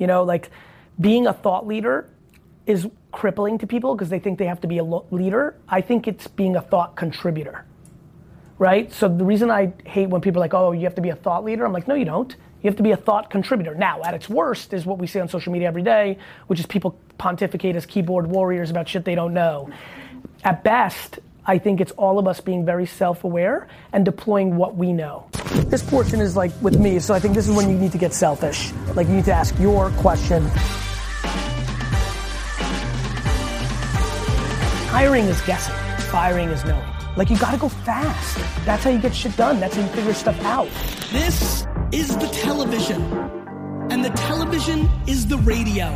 You know, like being a thought leader is crippling to people because they think they have to be a leader. I think it's being a thought contributor, right? So the reason I hate when people are like, oh, you have to be a thought leader, I'm like, no, you don't. You have to be a thought contributor. Now, at its worst is what we see on social media every day, which is people pontificate as keyboard warriors about shit they don't know. At best, I think it's all of us being very self-aware and deploying what we know. This portion is like with me, so I think this is when you need to get selfish. Like you need to ask your question. Hiring is guessing, firing is knowing. Like you gotta go fast. That's how you get shit done. That's how you figure stuff out. This is the television, and the television is the radio.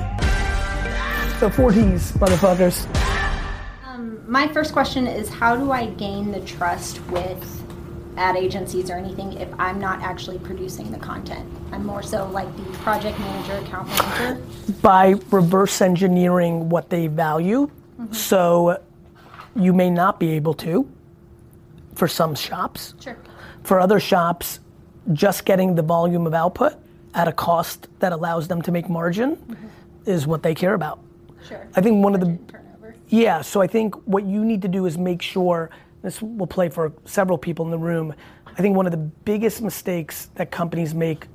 The 40s, motherfuckers. My first question is how do I gain the trust with ad agencies or anything if I'm not actually producing the content? I'm more so like the project manager, account manager. By reverse engineering what they value. Mm-hmm. So you may not be able to for some shops. Sure. For other shops, just getting the volume of output at a cost that allows them to make margin mm-hmm. is what they care about. Sure. I think one of the. Yeah, so I think what you need to do is make sure this will play for several people in the room. I think one of the biggest mistakes that companies make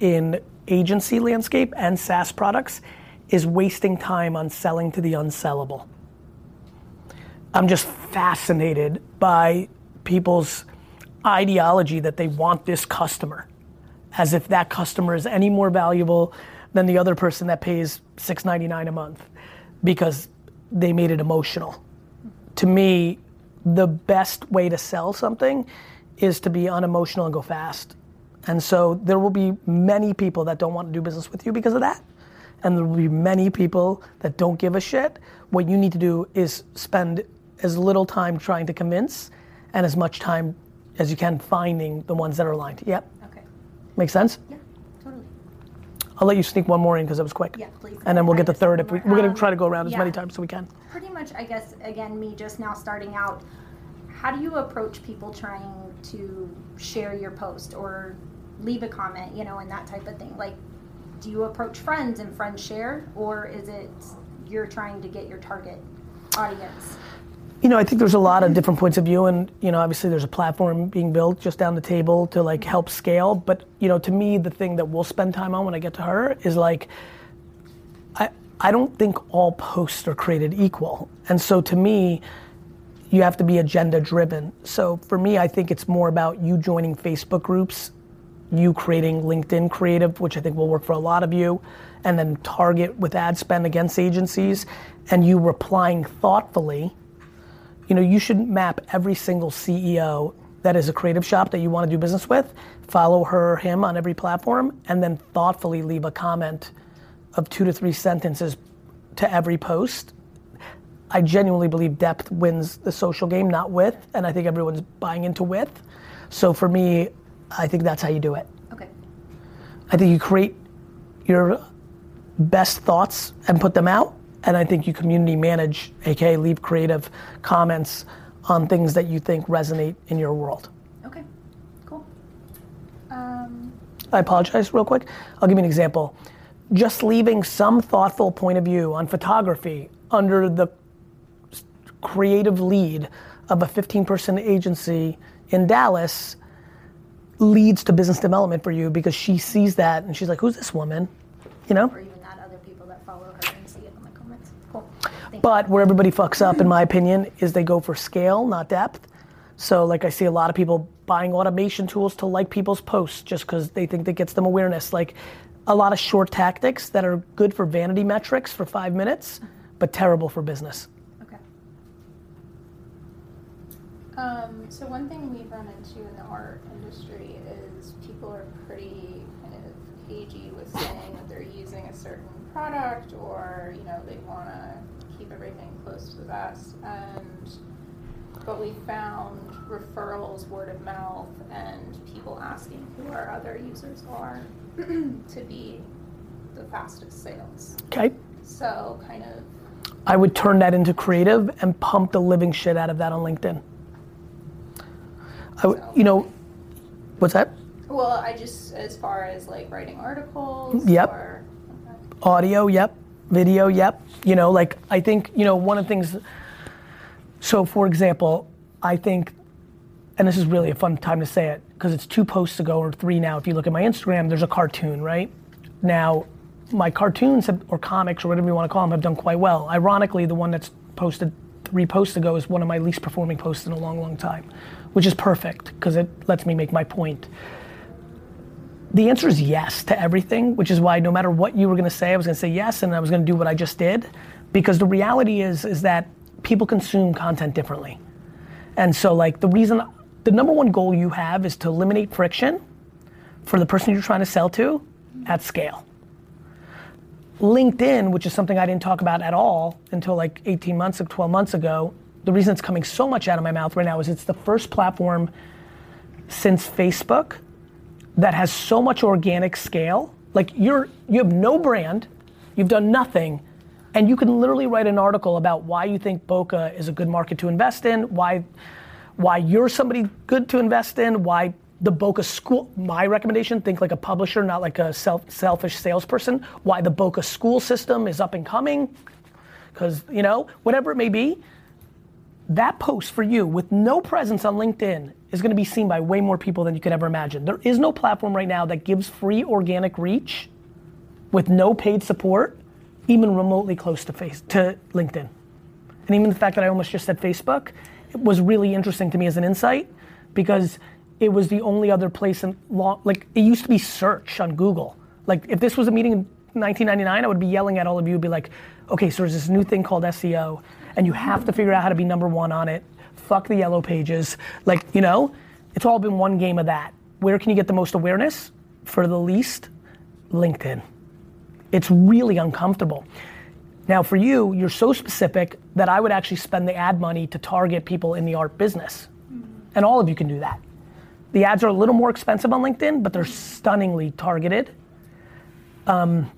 in agency landscape and SaaS products is wasting time on selling to the unsellable. I'm just fascinated by people's ideology that they want this customer as if that customer is any more valuable than the other person that pays $6.99 a month because they made it emotional. To me, the best way to sell something is to be unemotional and go fast. And so there will be many people that don't want to do business with you because of that. And there will be many people that don't give a shit. What you need to do is spend as little time trying to convince and as much time as you can finding the ones that are aligned. Yep. Okay. Make sense? Yeah. I'll let you sneak one more in because it was quick. Yeah, please. And then we'll get the third if we, we're gonna try to go around as Um, many times as we can. Pretty much, I guess, again, me just now starting out, how do you approach people trying to share your post or leave a comment, you know, and that type of thing? Like, do you approach friends and friends share, or is it you're trying to get your target audience? You know, I think there's a lot of different points of view, and you know, obviously there's a platform being built just down the table to like help scale. But you know, to me, the thing that we'll spend time on when I get to her is like, I I don't think all posts are created equal, and so to me, you have to be agenda driven. So for me, I think it's more about you joining Facebook groups, you creating LinkedIn creative, which I think will work for a lot of you, and then target with ad spend against agencies, and you replying thoughtfully you know, you should map every single CEO that is a creative shop that you want to do business with, follow her or him on every platform, and then thoughtfully leave a comment of two to three sentences to every post. I genuinely believe depth wins the social game, not width, and I think everyone's buying into width. So for me, I think that's how you do it. Okay. I think you create your best thoughts and put them out. And I think you community manage, aka leave creative comments on things that you think resonate in your world. Okay. Cool. Um, I apologize real quick. I'll give you an example. Just leaving some thoughtful point of view on photography under the creative lead of a 15 person agency in Dallas leads to business development for you because she sees that and she's like, who's this woman? You know? or even that other people that follow her and see it in the comments. Cool. Thank But where everybody fucks up, in my opinion, is they go for scale, not depth. So, like, I see a lot of people buying automation tools to like people's posts just because they think that gets them awareness. Like, a lot of short tactics that are good for vanity metrics for five minutes, but terrible for business. Okay. Um, so one thing we've run into in the art industry is people are pretty kind of AG was saying that they're using a certain product or, you know, they want to keep everything close to the vest. And, but we found referrals, word of mouth, and people asking who our other users are to be the fastest sales. Okay. So kind of I would turn that into creative and pump the living shit out of that on LinkedIn. I would, you know, what's that? Well, I just as far as like writing articles. Yep. Or, okay. Audio, yep. Video, yep. You know, like I think, you know, one of the things, so for example, I think, and this is really a fun time to say it, because it's two posts ago or three now. If you look at my Instagram, there's a cartoon, right? Now, my cartoons have, or comics or whatever you want to call them have done quite well. Ironically, the one that's posted three posts ago is one of my least performing posts in a long, long time, which is perfect because it lets me make my point. The answer is yes to everything, which is why no matter what you were going to say, I was going to say yes, and I was going to do what I just did, because the reality is is that people consume content differently, and so like the reason, the number one goal you have is to eliminate friction for the person you're trying to sell to at scale. LinkedIn, which is something I didn't talk about at all until like 18 months, or 12 months ago, the reason it's coming so much out of my mouth right now is it's the first platform since Facebook that has so much organic scale. Like you're, you have no brand, you've done nothing, and you can literally write an article about why you think Boca is a good market to invest in, why, why you're somebody good to invest in, why the Boca School, my recommendation, think like a publisher, not like a self, selfish salesperson. Why the Boca school system is up and coming, because, you know, whatever it may be, that post for you with no presence on LinkedIn is gonna be seen by way more people than you could ever imagine. There is no platform right now that gives free organic reach with no paid support, even remotely close to face to LinkedIn. And even the fact that I almost just said Facebook, it was really interesting to me as an insight because it was the only other place in long, like it used to be search on Google. Like if this was a meeting in 1999, I would be yelling at all of you, be like, okay, so there's this new thing called SEO, and you have to figure out how to be number one on it. Fuck the yellow pages. Like, you know, it's all been one game of that. Where can you get the most awareness? For the least, LinkedIn. It's really uncomfortable. Now, for you, you're so specific that I would actually spend the ad money to target people in the art business. And all of you can do that. The ads are a little more expensive on LinkedIn, but they're stunningly targeted. Um,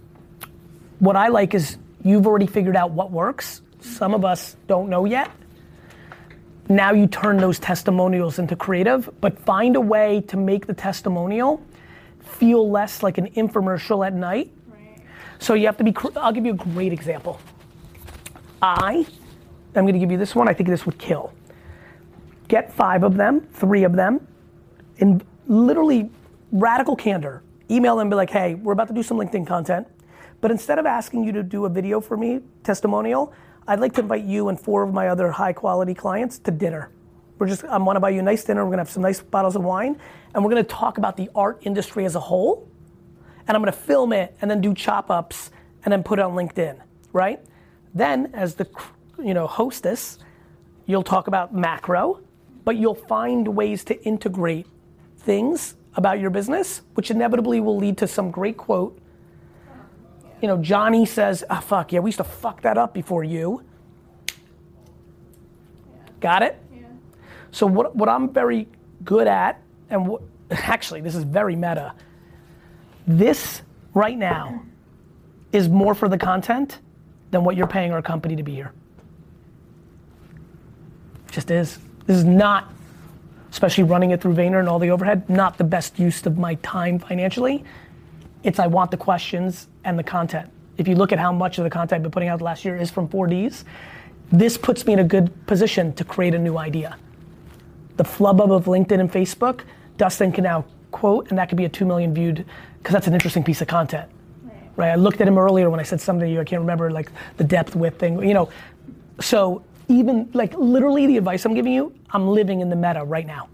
what I like is you've already figured out what works. Some of us don't know yet. Now you turn those testimonials into creative, but find a way to make the testimonial feel less like an infomercial at night. So you have to be, I'll give you a great example. I, I'm gonna give you this one, I think this would kill. Get five of them, three of them, in literally radical candor, email them, and be like, hey, we're about to do some LinkedIn content, but instead of asking you to do a video for me, testimonial, I'd like to invite you and four of my other high quality clients to dinner. We're just, I wanna buy you a nice dinner, we're gonna have some nice bottles of wine, and we're gonna talk about the art industry as a whole, and I'm gonna film it and then do chop ups and then put it on LinkedIn, right? Then, as the you know hostess, you'll talk about macro, but you'll find ways to integrate things about your business, which inevitably will lead to some great quote. You know, Johnny says, ah, fuck, yeah, we used to fuck that up before you. Got it? Yeah. So what, what I'm very good at, and what, actually this is very meta, this right now is more for the content than what you're paying our company to be here. Just is. This is not, especially running it through Vayner and all the overhead, not the best use of my time financially. It's I want the questions and the content. If you look at how much of the content I've been putting out the last year is from 4Ds, this puts me in a good position to create a new idea. The flub of LinkedIn and Facebook, Dustin can now quote, and that could be a 2 million viewed, because that's an interesting piece of content. Right. Right, I looked at him earlier when I said something to you, I can't remember, like the depth width thing, you know. So even, like literally the advice I'm giving you, I'm living in the meta right now.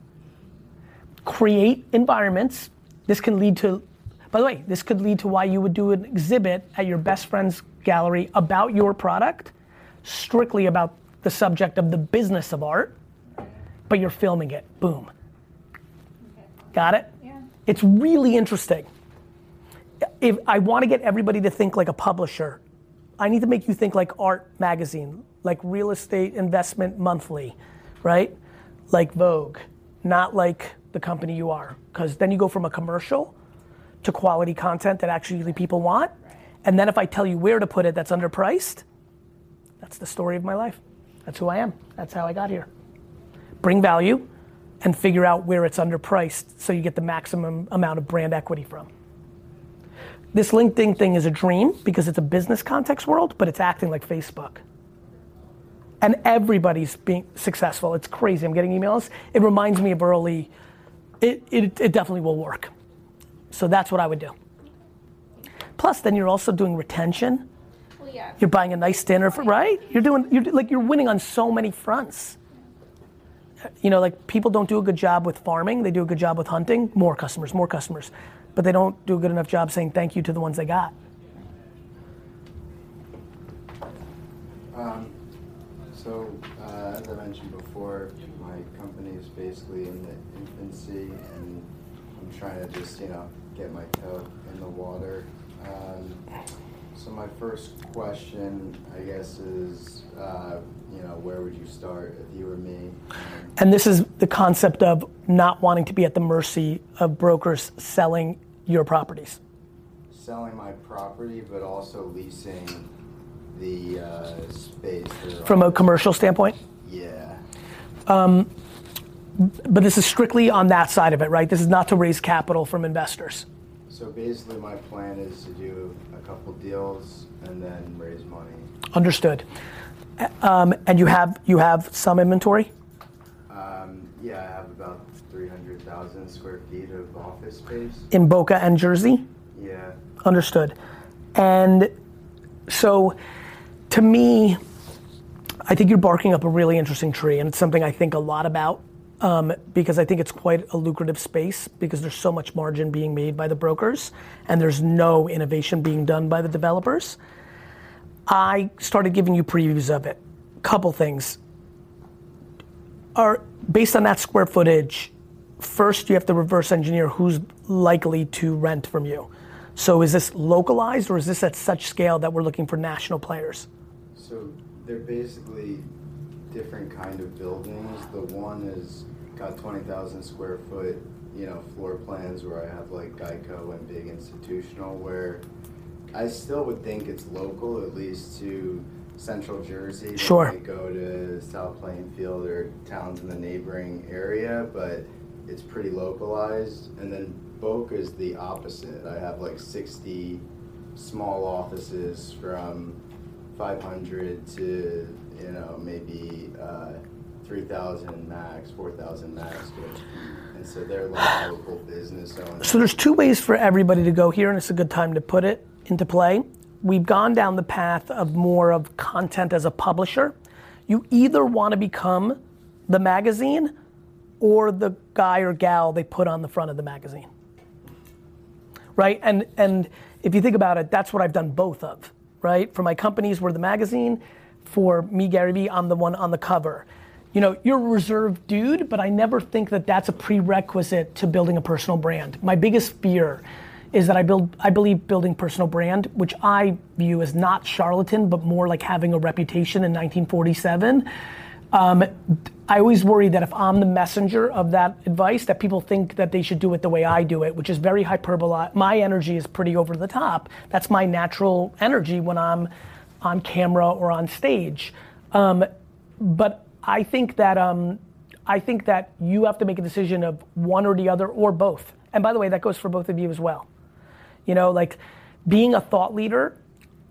Create environments, this can lead to, by the way, this could lead to why you would do an exhibit at your best friend's gallery about your product, strictly about the subject of the business of art, but you're filming it, boom. Okay. Got it? Yeah. It's really interesting. if I want to get everybody to think like a publisher, I need to make you think like Art Magazine, like Real Estate Investment Monthly, right? Like Vogue, not like the company you are. Because then you go from a commercial to quality content that actually people want. And then if I tell you where to put it that's underpriced, that's the story of my life. That's who I am. That's how I got here. Bring value and figure out where it's underpriced so you get the maximum amount of brand equity from. This LinkedIn thing is a dream because it's a business context world, but it's acting like Facebook. And everybody's being successful. It's crazy. I'm getting emails. It reminds me of early, it, it, it definitely will work. So that's what I would do. Plus, then you're also doing retention. Well, yeah. You're buying a nice dinner, for, right? You're doing, you're like you're winning on so many fronts. You know, like people don't do a good job with farming. They do a good job with hunting. More customers, more customers, but they don't do a good enough job saying thank you to the ones they got. Um, so, uh, as I mentioned before, my company is basically in the infancy, and I'm trying to just, you know, get my toe in the water. Um, so my first question, I guess, is, uh, you know, where would you start if you were me? Um, And this is the concept of not wanting to be at the mercy of brokers selling your properties. selling my property, but also leasing the uh, space. From a commercial standpoint, Yeah. But this is strictly on that side of it, right? This is not to raise capital from investors. So basically, my plan is to do a couple deals and then raise money. Understood. Um, and you have you have some inventory. Um, yeah, I have about 300,000 square feet of office space. in Boca and Jersey. Yeah. Understood. And so, to me, I think you're barking up a really interesting tree, and it's something I think a lot about um, because I think it's quite a lucrative space because there's so much margin being made by the brokers and there's no innovation being done by the developers. I started giving you previews of it. Couple things. Are based on that square footage, first you have to reverse engineer who's likely to rent from you. So is this localized or is this at such scale that we're looking for national players? So they're basically different kind of buildings. The one is got 20,000 square foot, you know, floor plans where I have like Geico and big institutional where I still would think it's local, at least to central Jersey. Sure. might go to South Plainfield or towns in the neighboring area, but it's pretty localized. And then Boca is the opposite. I have like 60 small offices from 500 to, you know, maybe uh, 3,000 max, 4,000 max. And so they're like local business owners. So there's two ways for everybody to go here, and it's a good time to put it into play. We've gone down the path of more of content as a publisher. You either want to become the magazine or the guy or gal they put on the front of the magazine. Right? And and if you think about it, that's what I've done both of, right? For my companies, we're the magazine. For me, Gary Vee, I'm the one on the cover. You know, you're a reserved dude, but I never think that that's a prerequisite to building a personal brand. My biggest fear is that I build, I believe building personal brand, which I view as not charlatan, but more like having a reputation in 1947. Um, I always worry that if I'm the messenger of that advice, that people think that they should do it the way I do it, which is very hyperbole. My energy is pretty over the top. That's my natural energy when I'm on camera or on stage. Um, but I think that um, I think that you have to make a decision of one or the other or both. And by the way, that goes for both of you as well. You know, like being a thought leader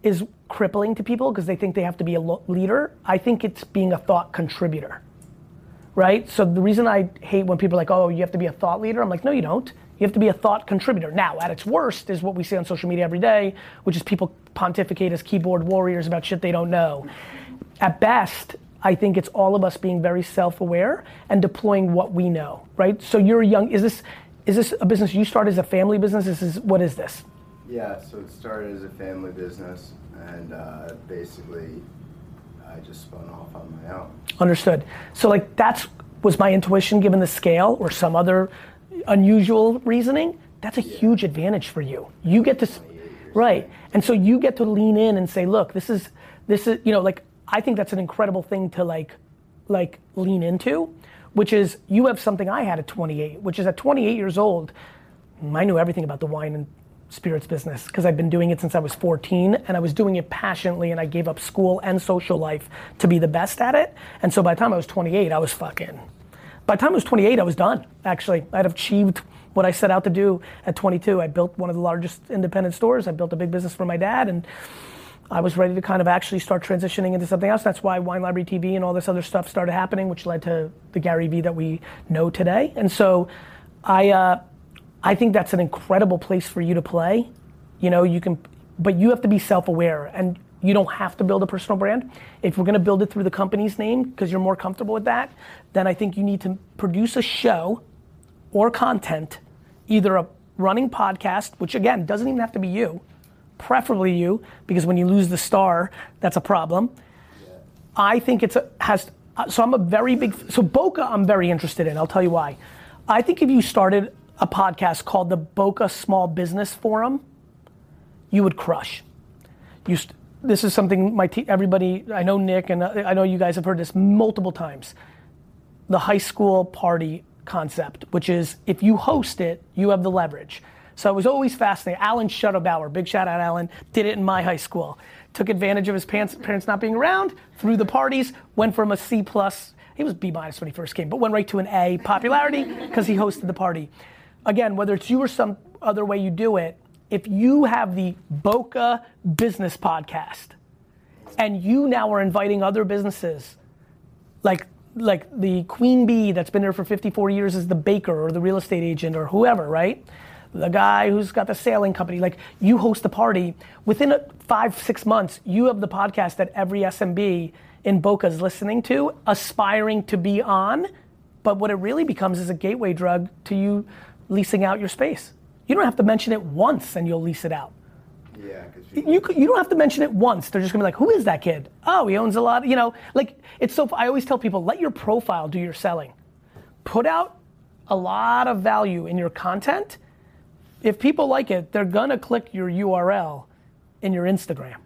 is crippling to people because they think they have to be a leader. I think it's being a thought contributor. Right? So the reason I hate when people are like, oh, you have to be a thought leader, I'm like, no, you don't. You have to be a thought contributor. Now, at its worst is what we see on social media every day, which is people pontificate as keyboard warriors about shit they don't know. At best, I think it's all of us being very self-aware and deploying what we know, right? So you're young, is this is this a business you started as a family business? This is what is this? Yeah, so it started as a family business, and uh, basically, I just spun off on my own. Understood. So like that's was my intuition given the scale or some other unusual reasoning. That's a huge advantage for you. You get to Right. And so you get to lean in and say, look, this is this is you know like I think that's an incredible thing to like like lean into, which is you have something I had at 28, which is at 28 years old, I knew everything about the wine and spirits business because I've been doing it since I was 14 and I was doing it passionately and I gave up school and social life to be the best at it. And so by the time I was 28, I was fucking by the time I was 28, I was done. Actually, I'd achieved what I set out to do at 22. I built one of the largest independent stores. I built a big business for my dad, and I was ready to kind of actually start transitioning into something else. That's why Wine Library TV and all this other stuff started happening, which led to the Gary Vee that we know today. And so, I, uh, I think that's an incredible place for you to play. You know, you can, but you have to be self-aware, and you don't have to build a personal brand. If we're going to build it through the company's name because you're more comfortable with that, then I think you need to produce a show or content, either a running podcast, which again doesn't even have to be you, preferably you, because when you lose the star, that's a problem. I think it's a, has. So I'm a very big. So Boca, I'm very interested in. I'll tell you why. I think if you started a podcast called the Boca Small Business Forum, you would crush. You. St- this is something my te- everybody. I know Nick and uh, I know you guys have heard this multiple times the high school party concept, which is if you host it, you have the leverage. So it was always fascinating. Alan Shuttlebauer, big shout out Alan, did it in my high school. Took advantage of his parents, parents not being around, threw the parties, went from a C plus, he was B minus when he first came, but went right to an A popularity because he hosted the party. Again, whether it's you or some other way you do it, if you have the Boca Business Podcast and you now are inviting other businesses like like the queen bee that's been there for 54 years is the baker or the real estate agent or whoever right? The guy who's got the sailing company like you host the party. Within five six months you have the podcast that every smb in boca is listening to aspiring to be on but what it really becomes is a gateway drug to you leasing out your space you don't have to mention it once and you'll lease it out Yeah, because you you don't have to mention it once. They're just gonna be like, who is that kid? Oh, he owns a lot. You know, like it's so. I always tell people, let your profile do your selling. Put out a lot of value in your content. If people like it, they're gonna click your URL in your Instagram.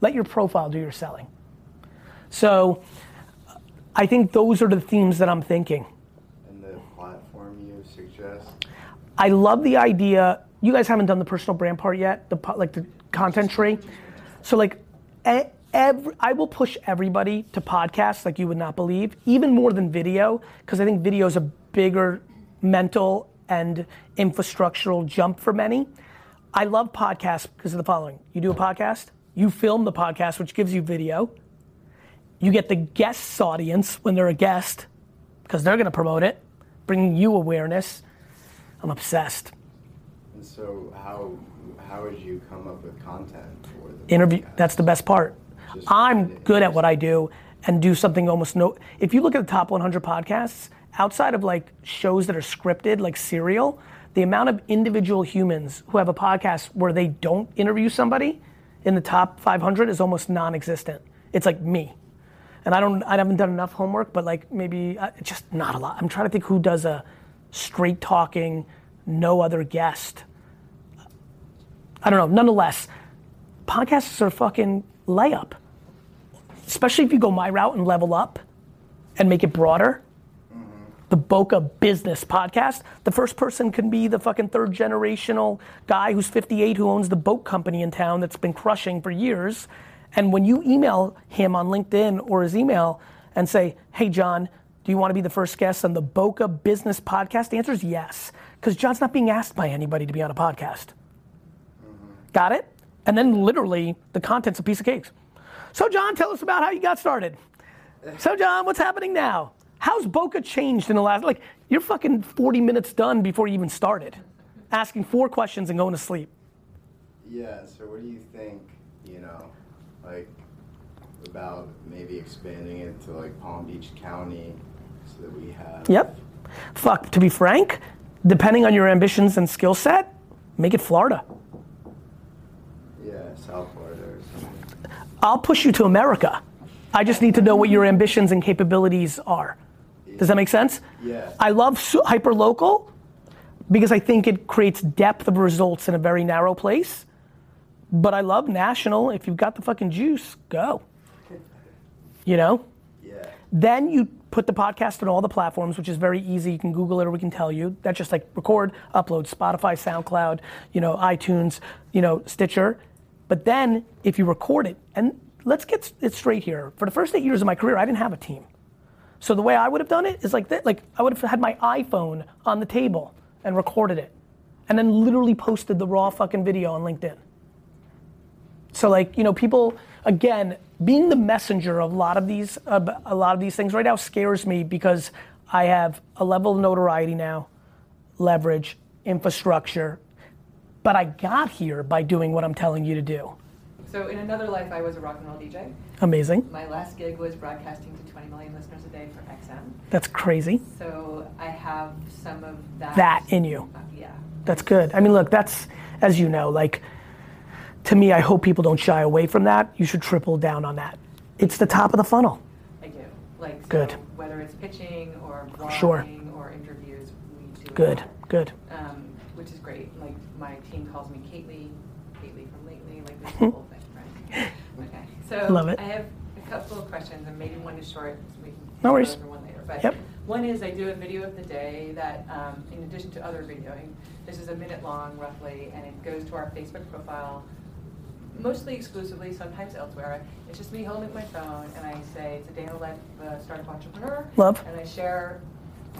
Let your profile do your selling. So, I think those are the themes that I'm thinking. and the platform you suggest. I love the idea. You guys haven't done the personal brand part yet, the like the content tree. So like, every, I will push everybody to podcasts like you would not believe, even more than video, because I think video is a bigger mental and infrastructural jump for many. I love podcasts because of the following: you do a podcast, you film the podcast, which gives you video. You get the guest's audience when they're a guest, because they're going to promote it, bringing you awareness. I'm obsessed. And so, how how would you come up with content for the Interview. podcast? That's the best part. Just I'm good at what I do and do something almost no. If you look at the top 100 podcasts, outside of like shows that are scripted, like Serial, the amount of individual humans who have a podcast where they don't interview somebody in the top 500 is almost non-existent. It's like me. And I don't, I haven't done enough homework, but like maybe uh, just not a lot. I'm trying to think who does a straight talking, no other guest. I don't know. Nonetheless, podcasts are fucking layup. Especially if you go my route and level up and make it broader. The Boca Business Podcast. The first person can be the fucking third generational guy who's 58 who owns the boat company in town that's been crushing for years. And when you email him on LinkedIn or his email and say, hey, John, do you want to be the first guest on the Boca Business Podcast? The answer is yes. Because John's not being asked by anybody to be on a podcast. Mm-hmm. Got it? And then literally the content's a piece of cake. So, John, tell us about how you got started. So, John, what's happening now? How's Boca changed in the last, like, you're fucking 40 minutes done before you even started, asking four questions and going to sleep. Yeah. So, what do you think? You know, like about maybe expanding it to like Palm Beach County, that we have. Yep. Fuck, to be frank, depending on your ambitions and skill set, make it Florida. Yeah, South Florida or something. I'll push you to America. I just need to know what your ambitions and capabilities are. Does that make sense? Yeah. I love hyper local, because I think it creates depth of results in a very narrow place. But I love national. If you've got the fucking juice, go. You know? Yeah. Then you put the podcast on all the platforms, which is very easy. You can Google it or we can tell you. That's just like record, upload, Spotify, SoundCloud, you know, iTunes, you know, Stitcher. But then if you record it, and let's get it straight here. For the first eight years of my career, I didn't have a team. So the way I would have done it is like that. Like I would have had my iPhone on the table and recorded it, and then literally posted the raw fucking video on LinkedIn. So like you know, people again being the messenger of a lot of these uh, a lot of these things right now scares me because I have a level of notoriety now, leverage, infrastructure, but I got here by doing what I'm telling you to do. So in another life, I was a rock and roll DJ. Amazing. My last gig was broadcasting to 20 million listeners a day for XM. That's crazy. So I have some of that. That in you. Uh, yeah. That's good. I mean, look, that's as you know, like to me, I hope people don't shy away from that. You should triple down on that. It's the top of the funnel. I do. Like so Good. whether it's pitching or blogging Sure. or interviews, we do Good. Good. Um, which is great. Like my team calls me Kately, Kately from Lately, like this whole thing, right? Okay. So Love it. I have a couple of questions, and maybe one is short. So we can No worries. one later. But Yep. one is I do a video of the day that, um, in addition to other videoing, this is a minute long roughly, and it goes to our Facebook profile. Mostly exclusively, sometimes elsewhere. It's just me holding my phone, and I say it's a day in the life of a startup entrepreneur. Love. And I share.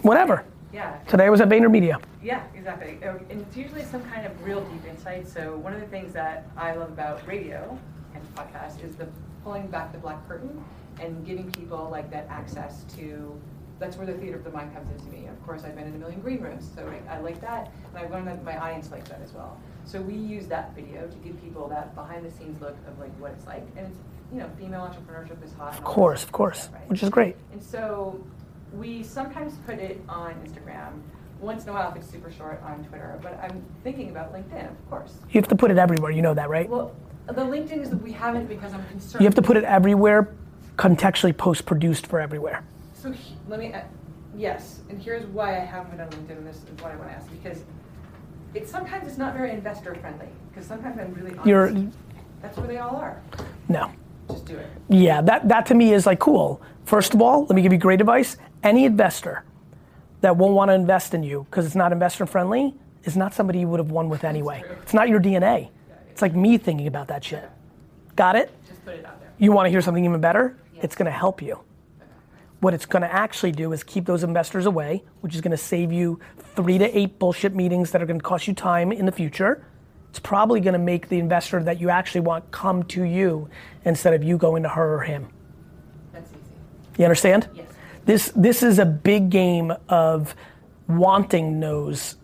Whatever. Yeah. Today I was at VaynerMedia. Yeah, exactly. Uh, And it's usually some kind of real deep insight. So one of the things that I love about radio and podcast is the pulling back the black curtain and giving people like that access to. That's where the theater of the mind comes into me. Of course, I've been in a million green rooms, so I, I like that, and I've learned that my audience likes that as well. So we use that video to give people that behind-the-scenes look of like what it's like, and it's you know, female entrepreneurship is hot. Of course, of course, which is great. And so we sometimes put it on Instagram. Once in a while, if it's super short, on Twitter. But I'm thinking about LinkedIn, of course. You have to put it everywhere. You know that, right? Well, the LinkedIn is that we haven't because I'm concerned. You have to put it everywhere, contextually post produced for everywhere. So he- let me. Uh, yes, and here's why I haven't been on LinkedIn. And this is what I want to ask because it sometimes it's not very investor friendly. Because sometimes I'm really honest. You're That's where they all are. no. Just do it. Yeah, that, that to me is like cool. First of all, let me give you great advice. Any investor that won't want to invest in you because it's not investor friendly is not somebody you would have won with anyway. It's not your DNA. It's like me thinking about that shit. Got it? Just put it out there. You want to hear something even better? It's going to help you. What it's going to actually do is keep those investors away, which is going to save you three to eight bullshit meetings that are going to cost you time in the future. It's probably going to make the investor that you actually want come to you instead of you going to her or him. That's easy. You understand? Yes. This this is a big game of wanting knows,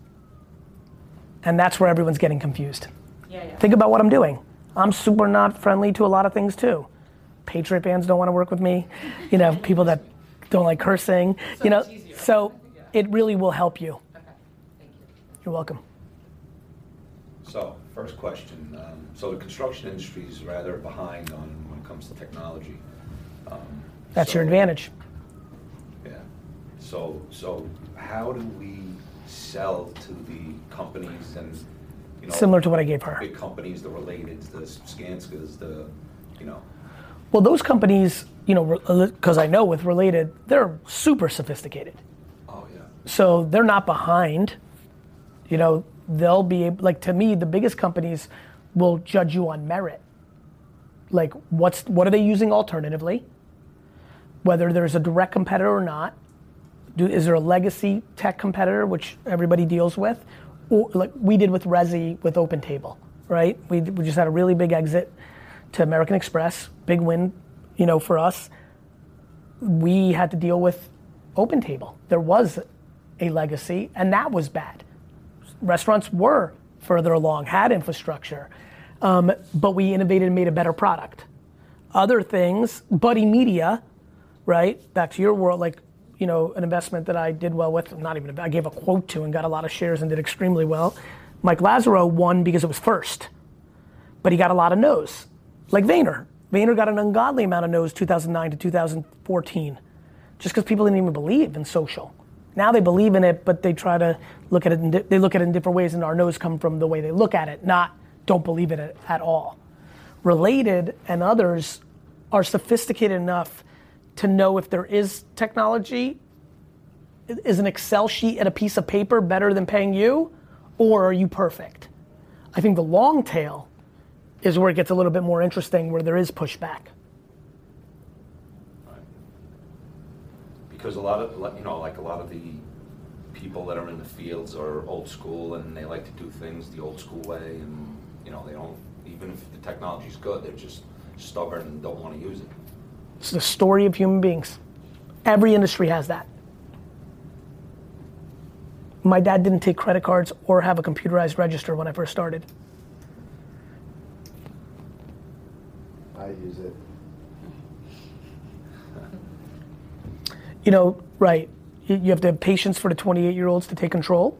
and that's where everyone's getting confused. Yeah, yeah. Think about what I'm doing. I'm super not friendly to a lot of things too. Patriot fans don't want to work with me. You know, people that don't like cursing. you know, much easier. so it really will help you. Okay. Thank you. You're welcome. So, first question. Um, so the construction industry is rather behind on when it comes to technology. Um, That's your advantage. Yeah. So, so how do we sell to the companies and, you know, Similar to what I gave her. big companies, the related, the Skanskas, the, you know, Well, those companies, you know, because uh, I know with related, they're super sophisticated. oh yeah, So they're not behind. You know, they'll be able, like to me, the biggest companies will judge you on merit. Like what's what are they using alternatively? Whether there's a direct competitor or not. Do, is there a legacy tech competitor which everybody deals with? Or like we did with Resy with OpenTable, right? We, we just had a really big exit to American Express, big win, you know, for us. We had to deal with OpenTable. There was a legacy, and that was bad. Restaurants were further along, had infrastructure, um, but we innovated and made a better product. Other things, Buddy Media, right? Back to your world, like you know, an investment that I did well with. Not even I gave a quote to and got a lot of shares and did extremely well. Mike Lazerow won because it was first, but he got a lot of no's. Like Vayner, Vayner got an ungodly amount of no's 2009 to 2014, just because people didn't even believe in social. Now they believe in it, but they try to look at it. In di- they look at it in different ways, and our no's come from the way they look at it, not don't believe in it at all. Related and others are sophisticated enough to know if there is technology. Is an Excel sheet and a piece of paper better than paying you, or are you perfect? I think the long tail is where it gets a little bit more interesting, where there is pushback. Because a lot of, you know, like a lot of the people that are in the fields are old school and they like to do things the old school way and, you know, they don't, even if the technology's good, they're just stubborn and don't want to use it. It's the story of human beings. Every industry has that. My dad didn't take credit cards or have a computerized register when I first started. I use it. You know, right. You have to have patience for the 28 year olds to take control,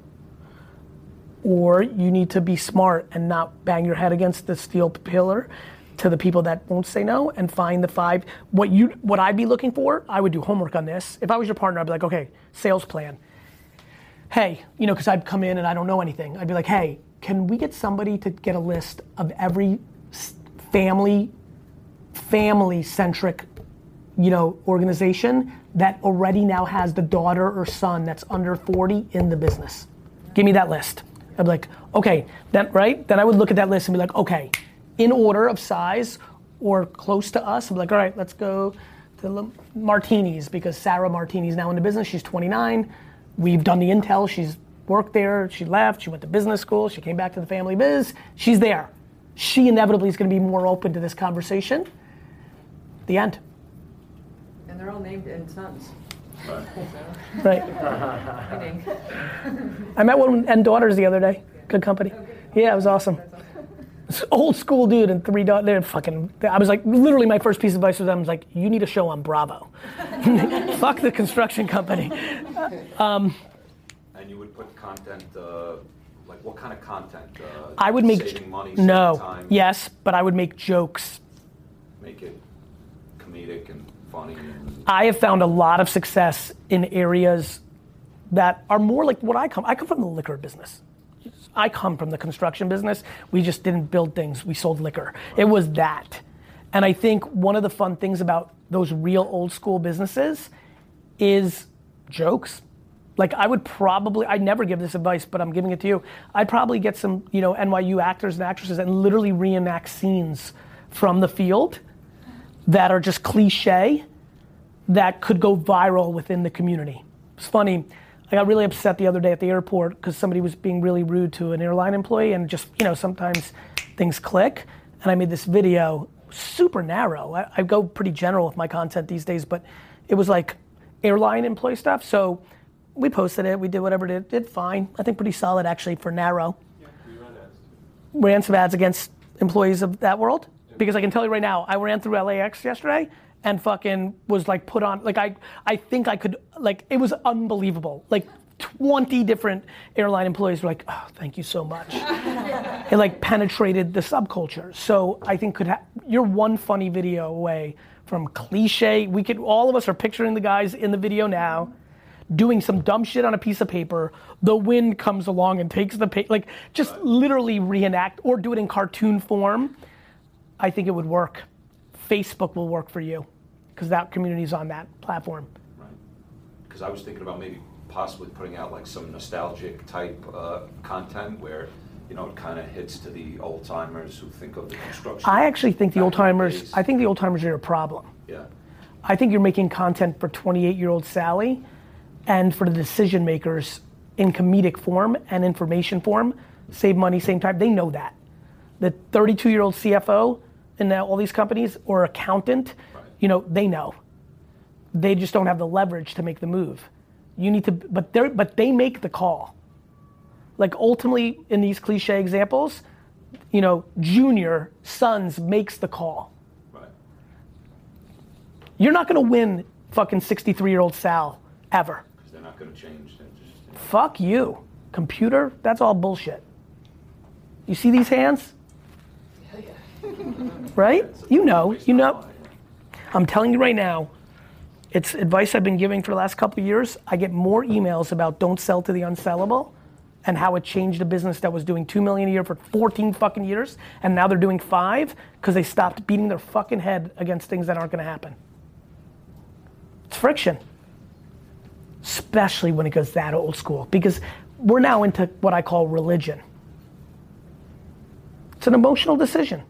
or you need to be smart and not bang your head against the steel pillar to the people that won't say no and find the five. What you, what I'd be looking for, I would do homework on this. If I was your partner, I'd be like, okay, sales plan. Hey, you know, because I'd come in and I don't know anything. I'd be like, hey, can we get somebody to get a list of every family, family centric you know, organization that already now has the daughter or son that's under 40 in the business. Give me that list. I'd be like, okay, then right? Then I would look at that list and be like, okay, in order of size or close to us, I'm like, all right, let's go to Martinis because Sarah Martini's now in the business. She's 29. We've done the intel. She's worked there. She left. She went to business school. She came back to the family biz. She's there. She inevitably is going to be more open to this conversation. The end. And they're all named in sons. Right. Kidding. I met one and daughters the other day. Good company. Yeah, it was awesome. This old school dude and three daughters. They're fucking. I was like, literally, my first piece of advice to them was like, you need a show on Bravo. Fuck the construction company. And you would put content, uh, like what kind of content? Uh, I would make saving money, saving no, time, yes, but I would make jokes. make it comedic and funny. I have found a lot of success in areas that are more like what I come. I come from the liquor business. I come from the construction business. We just didn't build things. We sold liquor. It was that. And I think one of the fun things about those real old school businesses is jokes. Like I would probably, I never give this advice, but I'm giving it to you. I'd probably get some, you know, NYU actors and actresses and literally reenact scenes from the field that are just cliche that could go viral within the community. It's funny. I got really upset the other day at the airport because somebody was being really rude to an airline employee, and just you know sometimes things click. And I made this video, super narrow. I, I go pretty general with my content these days, but it was like airline employee stuff. So we posted it. We did whatever it did. Did fine. I think pretty solid actually for narrow. Ran some ads. Ran some ads against employees of that world because I can tell you right now, I ran through LAX yesterday and fucking was like put on like I I think I could like it was unbelievable. Like 20 different airline employees were like, "Oh, thank you so much." it like penetrated the subculture. So I think could ha- you're one funny video away from cliche. We could all of us are picturing the guys in the video now doing some dumb shit on a piece of paper. The wind comes along and takes the paper. Like just literally reenact or do it in cartoon form. I think it would work. Facebook will work for you because that community is on that platform. right. Because I was thinking about maybe possibly putting out like some nostalgic type uh, content where, you know, it kind of hits to the old timers who think of the construction. I actually think the old timers. I think the old timers are your problem. Yeah. I think you're making content for 28 year old Sally and for the decision makers in comedic form and information form. Save money, same time. They know that. The 32 year old CFO in now all these companies or accountant, you know, they know. They just don't have the leverage to make the move. You need to, but they but they make the call. Like ultimately in these cliche examples, you know, Junior Sons makes the call. Right. You're not gonna win fucking 63 year old Sal ever. Because they're not going to change. Just, Fuck you. Computer, that's all bullshit. You see these hands? Right? You know, you know. I'm telling you right now, It's advice I've been giving for the last couple years. I get more emails about don't sell to the unsellable and how it changed a business that was doing two million a year for 14 fucking years, and now they're doing five because they stopped beating their fucking head against things that aren't gonna happen. It's friction. Especially when it goes that old school. Because we're now into what I call religion. It's an emotional decision.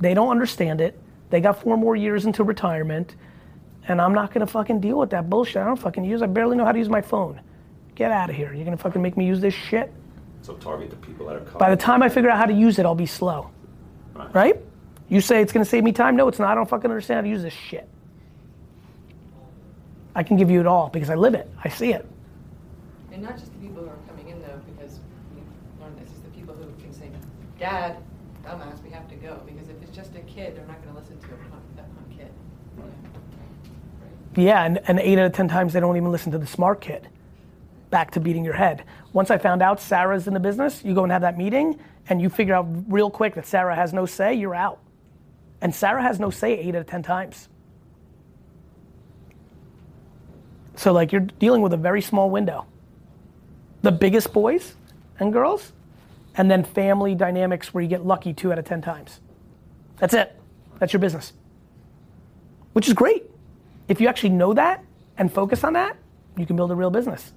They don't understand it. They got four more years into retirement, and I'm not gonna fucking deal with that bullshit. I don't fucking use. I barely know how to use my phone. Get out of here. You're gonna fucking make me use this shit. So target the people that are coming. By the time I figure out how to use it, I'll be slow. Right. Right? You say it's gonna save me time? No, it's not. I don't fucking understand how to use this shit. I can give you it all because I live it. I see it. And not just the people who are coming in though, because we learned this, is the people who can say, Dad, dumbass, we have to go. Because if it's just a kid, they're not gonna listen to a punk, that punk kid. Yeah, and, and eight out of ten times they don't even listen to the smart kid. Back to beating your head. Once I found out Sarah's in the business, you go and have that meeting, and you figure out real quick that Sarah has no say, you're out. And Sarah has no say eight out of ten times. So like you're dealing with a very small window. The biggest boys and girls, and then family dynamics where you get lucky two out of ten times. That's it. That's your business. Which is great. If you actually know that and focus on that, you can build a real business.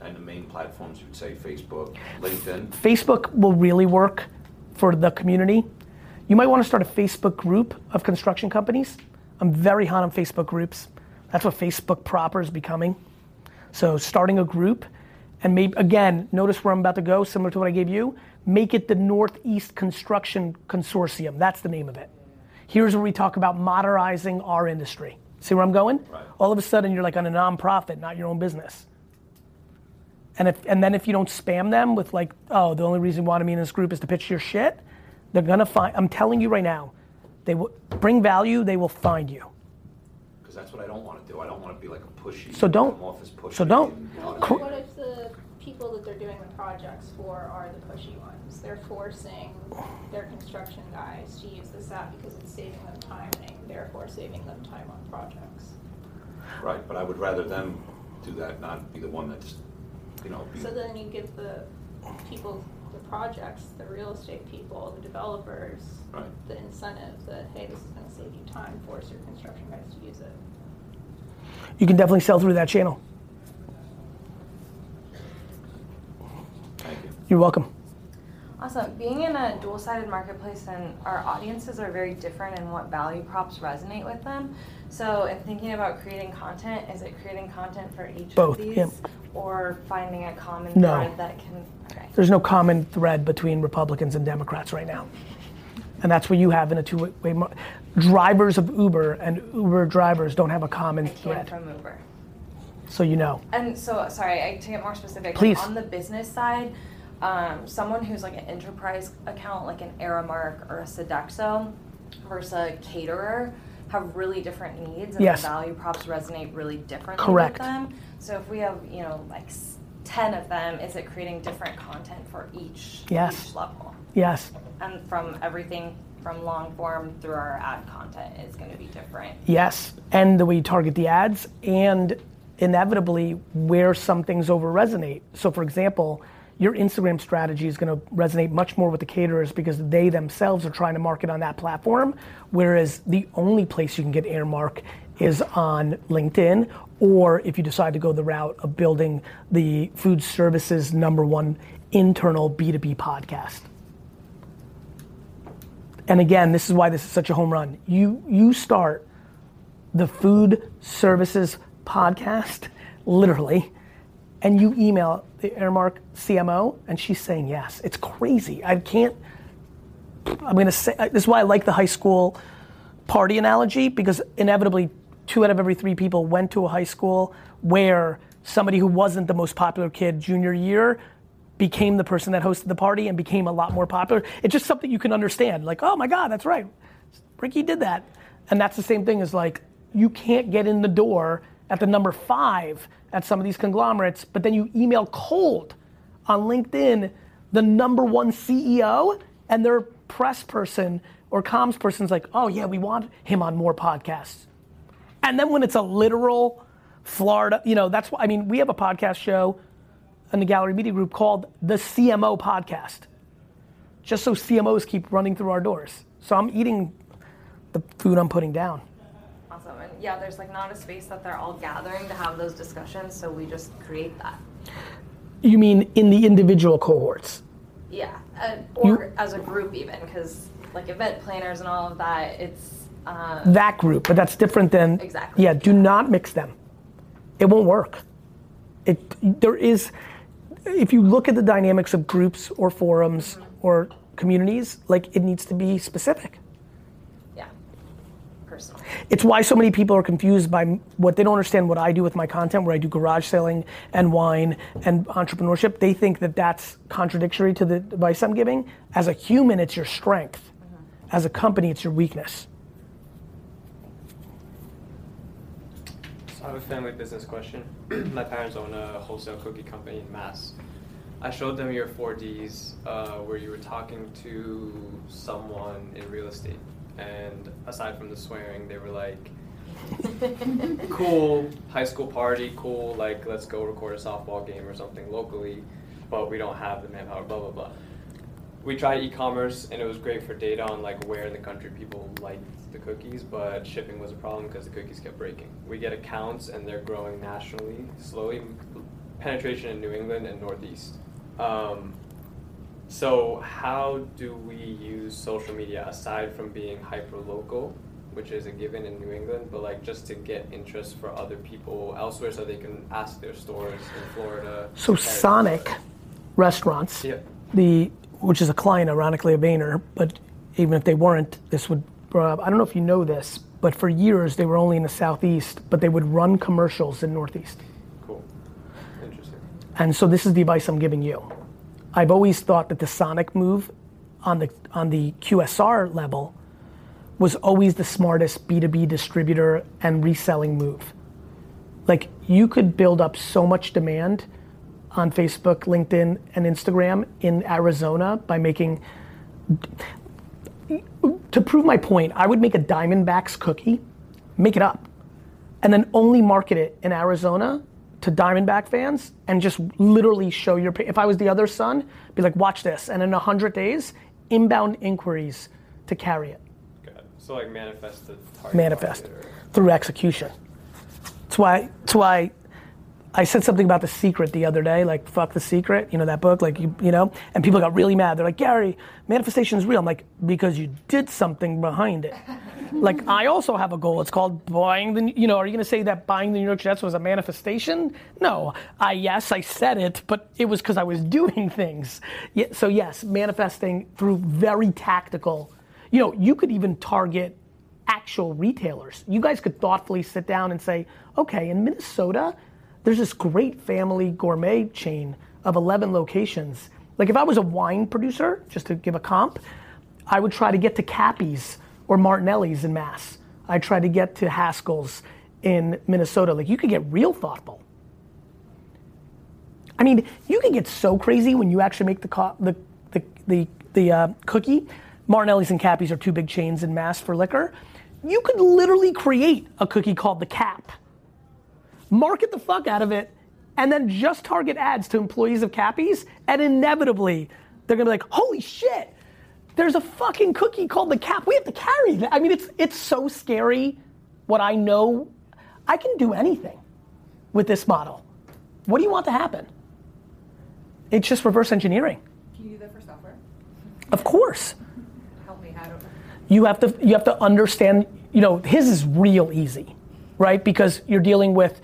And the main platforms, you would say Facebook, LinkedIn. Facebook will really work for the community. You might want to start a Facebook group of construction companies. I'm very hot on Facebook groups. That's what Facebook proper is becoming. So starting a group and maybe again, notice where I'm about to go, similar to what I gave you. Make it the Northeast Construction Consortium. That's the name of it. Here's where we talk about modernizing our industry. See where I'm going? Right. All of a sudden you're like on a nonprofit, not your own business. And if and then if you don't spam them with like, oh, the only reason you want me in this group is to pitch your shit, they're gonna find. I'm telling you right now, they will bring value. They will find you. Because that's what I don't want to do. I don't want to be like a pushy. So don't. come off as pushy So don't. you know, Well, what if the people that they're doing the projects for are the pushy ones? They're forcing their construction guys to use this app because it's saving them time and therefore saving them time on projects. Right, but I would rather them do that, not be the one that's, you know. So then you give the people, the projects, the real estate people, the developers, Right. the incentive that, hey, this is gonna save you time, force your construction guys to use it. You can definitely sell through that channel. Thank you. You're welcome. Awesome. Being in a dual sided marketplace and our audiences are very different in what value props resonate with them. So, in thinking about creating content, is it creating content for each Both, of these? yep. Or finding a common No. thread that can. Okay. There's no common thread between Republicans and Democrats right now. And that's what you have in a two-way. Mar- drivers of Uber and Uber drivers don't have a common thread. from Uber. So you know. And so, sorry, I, to get more specific, Please. on the business side, um, someone who's like an enterprise account, like an Aramark or a Sodexo, versus a caterer, have really different needs, and Yes. the value props resonate really differently Correct. with them. So if we have, you know, like ten of them, is it creating different content for each Yes. each level? Yes. And from everything from long form through our ad content is going to be different. Yes, and the way you target the ads, and inevitably where some things over resonate. So, for example, your Instagram strategy is going to resonate much more with the caterers because they themselves are trying to market on that platform, whereas the only place you can get Aramark is on LinkedIn, or if you decide to go the route of building the food services number one internal B2B podcast. And again, this is why this is such a home run. You you start the food services podcast, literally, and you email the Aramark CMO, and she's saying yes. It's crazy. I can't. I'm gonna say this is why I like the high school party analogy because inevitably, two out of every three people went to a high school where somebody who wasn't the most popular kid junior year became the person that hosted the party and became a lot more popular. It's just something you can understand. Like, oh my God, that's right. Ricky did that. And that's the same thing as like, you can't get in the door at the number five at some of these conglomerates, but then you email cold on LinkedIn the number one CEO and their press person or comms person's like, oh yeah, we want him on more podcasts. And then when it's a literal Florida, you know, that's why, I mean, we have a podcast show in the Gallery Media Group called the CMO Podcast. Just so CMOs keep running through our doors. So I'm eating the food I'm putting down. Yeah, there's like not a space that they're all gathering to have those discussions, so we just create that. You mean in the individual cohorts? Yeah, uh, or as a group even, because like event planners and all of that, it's. Uh, That group, but that's different than. Exactly. Yeah, do not mix them. It won't work. It, there is, if you look at the dynamics of groups or forums or communities, like it needs to be specific. Yeah, personal. It's why so many people are confused by what they don't understand what I do with my content, where I do garage selling and wine and entrepreneurship. They think that that's contradictory to the advice I'm giving. As a human, it's your strength. As a company, it's your weakness. So I have a family business question. My parents own a wholesale cookie company in Mass. I showed them your 4Ds uh, where you were talking to someone in real estate. And aside from the swearing, they were like, cool, high school party, cool, like let's go record a softball game or something locally, but we don't have the manpower, blah, blah, blah. We tried e-commerce and it was great for data on like where in the country people liked the cookies, but shipping was a problem because the cookies kept breaking. We get accounts and they're growing nationally, slowly, penetration in New England and Northeast. Um, so how do we use social media aside from being hyper local, which is a given in New England, but like just to get interest for other people elsewhere so they can ask their stores in Florida. So? Sonic restaurants, Yeah. the which is a client, ironically, of Vayner, but even if they weren't, this would. Uh, I don't know if you know this, but for years they were only in the southeast, but they would run commercials in northeast. Cool. Interesting. And so this is the advice I'm giving you. I've always thought that the Sonic move on the on the QSR level was always the smartest B2B distributor and reselling move. Like you could build up so much demand on Facebook, LinkedIn, and Instagram in Arizona by making to prove my point, I would make a Diamondbacks cookie, make it up, and then only market it in Arizona to Diamondback fans and just literally show your. If I was the other son, be like, watch this, and in hundred days, inbound inquiries to carry it, it. So like manifest the target. manifest or- through execution. That's why. That's why. I said something about the secret the other day, like fuck the secret, you know that book, like you, you know, and people got really mad. They're like, Gary, manifestation is real. I'm like, because you did something behind it. like I also have a goal. It's called buying the, you know, are you gonna say that buying the New York Jets was a manifestation? No, I yes, I said it, but it was because I was doing things. Yeah, so yes, manifesting through very tactical. You know, you could even target actual retailers. You guys could thoughtfully sit down and say, okay, in Minnesota, there's this great family gourmet chain of 11 locations. Like if I was a wine producer, just to give a comp, I would try to get to Kappy's or Martignetti's in Mass. I'd try to get to Haskell's in Minnesota. Like you could get real thoughtful. I mean, you can get so crazy when you actually make the co- the the the, the uh, cookie. Martignetti's and Kappy's are two big chains in Mass for liquor. You could literally create a cookie called the Cap, market the fuck out of it, and then just target ads to employees of Kappy's, and inevitably they're gonna be like, "Holy shit! There's a fucking cookie called the Cap. We have to carry that." I mean, it's it's so scary. What I know, I can do anything with this model. What do you want to happen? It's just reverse engineering. Can you do that for software? Of course. Help me, I don't. You have to you have to understand, you know, his is real easy, right? Because you're dealing with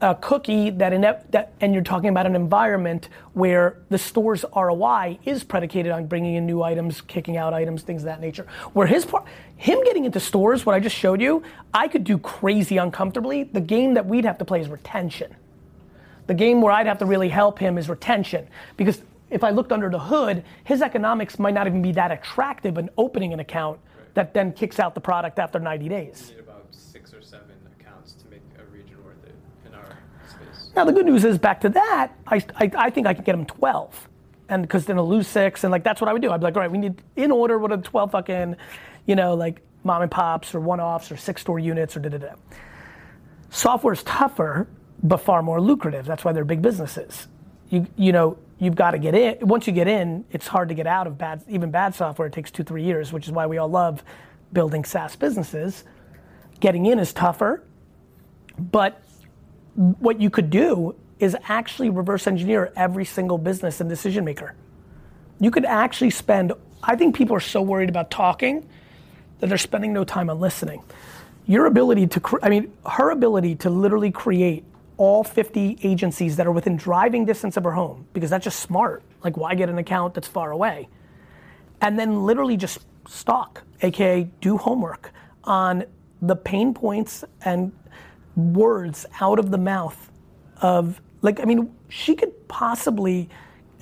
a cookie that, in, that and you're talking about an environment where the store's ROI is predicated on bringing in new items, kicking out items, things of that nature. Where his part, him getting into stores, what I just showed you, I could do crazy uncomfortably. The game that we'd have to play is retention. The game where I'd have to really help him is retention. Because if I looked under the hood, his economics might not even be that attractive in opening an account that then kicks out the product after 90 days. About six or seven accounts to make a region worth it in our space. Now the good news is back to that, I, I, I think I can get him 12. And because then he'll lose six, and like that's what I would do. I'd be like, all right, we need in order what are the 12 fucking, you know, like mom and pops or one offs or six store units or da da da. Software's tougher, but far more lucrative. That's why they're big businesses. You, you know, you've got to get in. Once you get in, it's hard to get out of bad, even bad software. It takes two, three years, which is why we all love building SaaS businesses. Getting in is tougher, but what you could do is actually reverse engineer every single business and decision maker. You could actually spend, I think people are so worried about talking that they're spending no time on listening. Your ability to, cre- I mean, her ability to literally create all 50 agencies that are within driving distance of her home, because that's just smart. Like, why get an account that's far away? And then literally just stalk, aka do homework on the pain points and words out of the mouth of, like, I mean, she could possibly,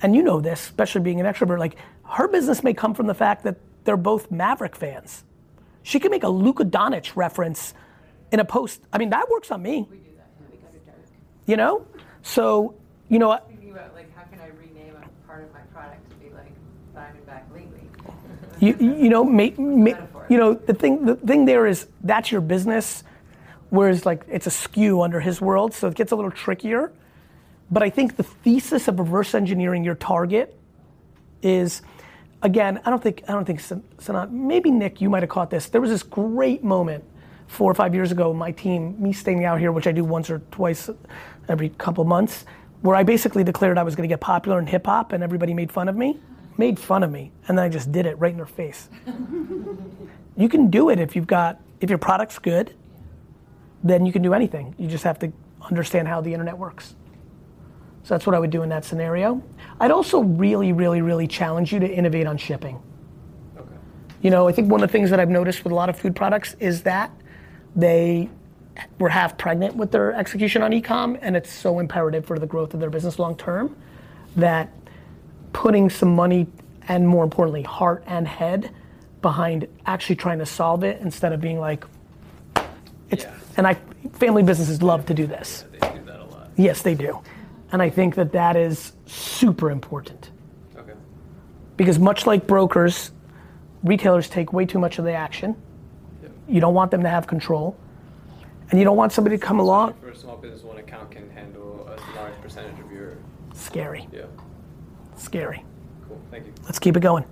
and you know this, especially being an extrovert, like, her business may come from the fact that they're both Maverick fans. She could make a Luka Doncic reference in a post. I mean, that works on me. You know? So, you know, I- Thinking about like how can I rename a part of my product to be like Diamondback lately? you, you know, ma- ma- you know, the thing, the thing there is that's your business, whereas like it's a skew under his world, so it gets a little trickier. But I think the thesis of reverse engineering your target is, again, I don't think, I don't think, Sanat, maybe Nick, you might have caught this. There was this great moment four or five years ago, my team, me staying out here, which I do once or twice every couple months, where I basically declared I was gonna get popular in hip hop and everybody made fun of me. Made fun of me, and then I just did it right in their face. you can do it if you've got, if your product's good, then you can do anything. You just have to understand how the internet works. So that's what I would do in that scenario. I'd also really, really, really challenge you to innovate on shipping. Okay. You know, I think one of the things that I've noticed with a lot of food products is that they were half pregnant with their execution on e-com, and it's so imperative for the growth of their business long term that putting some money and more importantly, heart and head behind actually trying to solve it instead of being like, it's, Yeah. and I, family businesses love to do this. They do that a lot. Yes, they do. And I think that that is super important Okay. because much like brokers, retailers take way too much of the action. Yep. You don't want them to have control. And you don't want somebody to come along. For a small business, one account can handle a large percentage of your. Scary, Yeah. scary. Cool. Thank you. Let's keep it going.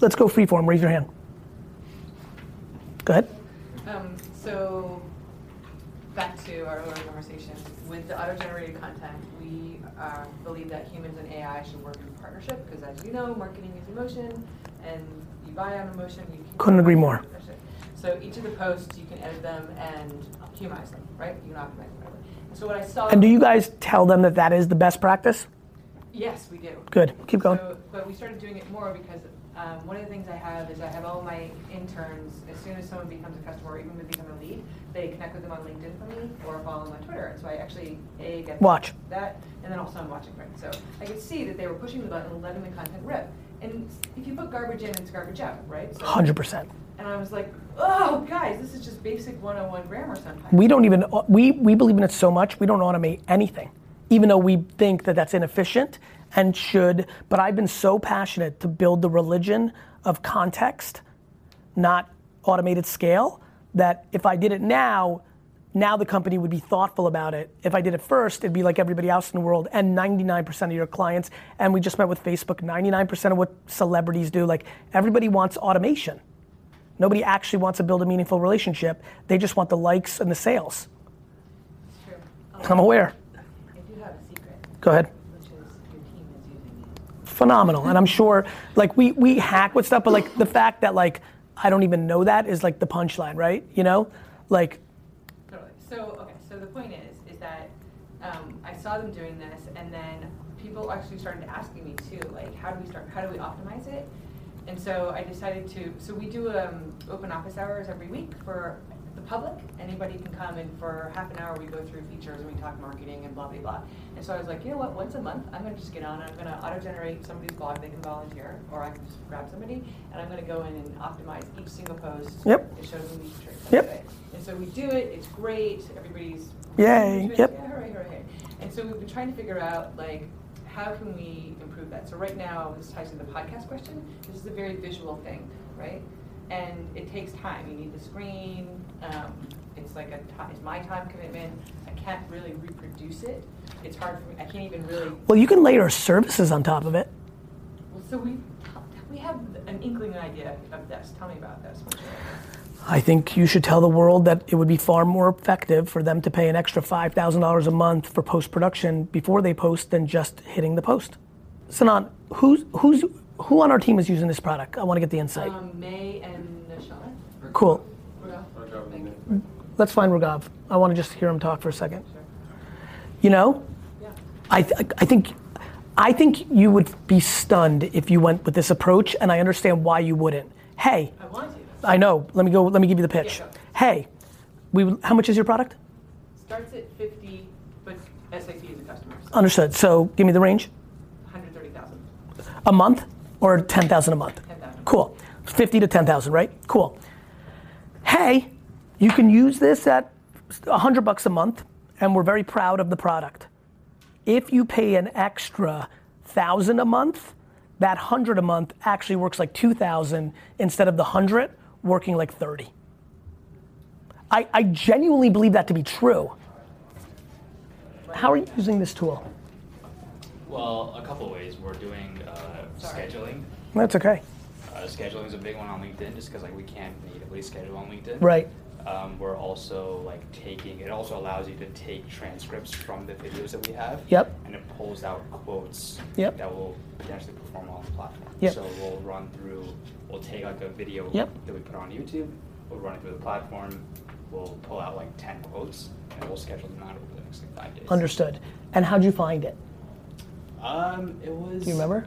Let's go freeform. Raise your hand. Go ahead. So back to our earlier conversation, with the auto-generated content, we uh, believe that humans and AI should work in partnership because as you know, marketing is emotion and you buy on emotion, you can Couldn't agree more. So each of the posts, you can edit them and humanize them, right? You can optimize them. So what I saw. And do you guys tell them that that is the best practice? Yes, we do. Good. Keep going. So, but we started doing it more because um, one of the things I have is I have all my interns, as soon as someone becomes a customer or even when they become a lead, they connect with them on LinkedIn for me or follow them on Twitter. And so I actually, A, get Watch. that, and then also I'm watching, right? So I could see that they were pushing the button and letting the content rip. And if you put garbage in, it's garbage out, right? So, 100%. And I was like, oh, guys, this is just basic 101 grammar sometimes. We don't even, we, we believe in it so much, we don't automate anything. Even though we think that that's inefficient and should, but I've been so passionate to build the religion of context, not automated scale, that if I did it now, now the company would be thoughtful about it. If I did it first, it'd be like everybody else in the world and 99% of your clients. And we just met with Facebook, 99% of what celebrities do. Like everybody wants automation. Nobody actually wants to build a meaningful relationship. They just want the likes and the sales. It's true. I'm aware. I do have a secret, Go ahead. which is your team is using it. Phenomenal. And I'm sure like we we hack with stuff, but like the fact that like I don't even know that is like the punchline, right? You know? Like Totally. So, okay, so the point is, is that um, I saw them doing this, and then people actually started asking me too, like, how do we start, how do we optimize it? And so I decided to, so we do um, open office hours every week for the public. Anybody can come, and for half an hour we go through features and we talk marketing and blah, blah, blah. And so I was like, you know what, once a month, I'm gonna just get on, and I'm gonna auto-generate somebody's blog, they can volunteer, or I can just grab somebody, and I'm gonna go in and optimize each single post. Yep. It shows them each trick. Yep. And so we do it, it's great, everybody's. Yay, Yeah, yep. hooray, hooray. And so we've been trying to figure out, like, how can we improve that? So right now, this ties to the podcast question, this is a very visual thing, right? And it takes time, you need the screen, um, it's like a it's my time commitment. I can't really reproduce it. It's hard for me. I can't even really. Well, you can layer services on top of it. Well, so we we have an inkling idea of this. Tell me about this. I think you should tell the world that it would be far more effective for them to pay an extra $5,000 a month for post production before they post than just hitting the post. Sanan, who's, who's, who on our team is using this product? I want to get the insight. Um, May and Nishant. cool. Let's find Ragav. I want to just hear him talk for a second. You know, I, th- I think I think you would be stunned if you went with this approach, and I understand why you wouldn't. Hey, I want to. I know. Let me go. Let me give you the pitch. Yeah. Hey, we. How much is your product? Starts at 50, but SAP is a customer. So Understood. So give me the range. 130,000. A month or ten thousand a month? 10,000. Cool. Fifty to ten thousand, right? Cool. Hey, you can use this at hundred bucks a month, and we're very proud of the product. If you pay an extra thousand a month, that hundred a month actually works like two thousand instead of the hundred working like thirty. I, I genuinely believe that to be true. How are you using this tool? Well, a couple ways. We're doing uh, scheduling. That's okay. Uh, scheduling is a big one on LinkedIn, just because like we can't natively schedule on LinkedIn. Right. Um, we're also like taking. It also allows you to take transcripts from the videos that we have. Yep. And it pulls out quotes. Yep. That will potentially perform on the platform. Yep. So we'll run through. We'll take like a video Yep. that we put on YouTube. We'll run it through the platform. We'll pull out like ten quotes, and we'll schedule them out over the next like five days. Understood. And how'd you find it? Um, it was. Do you remember?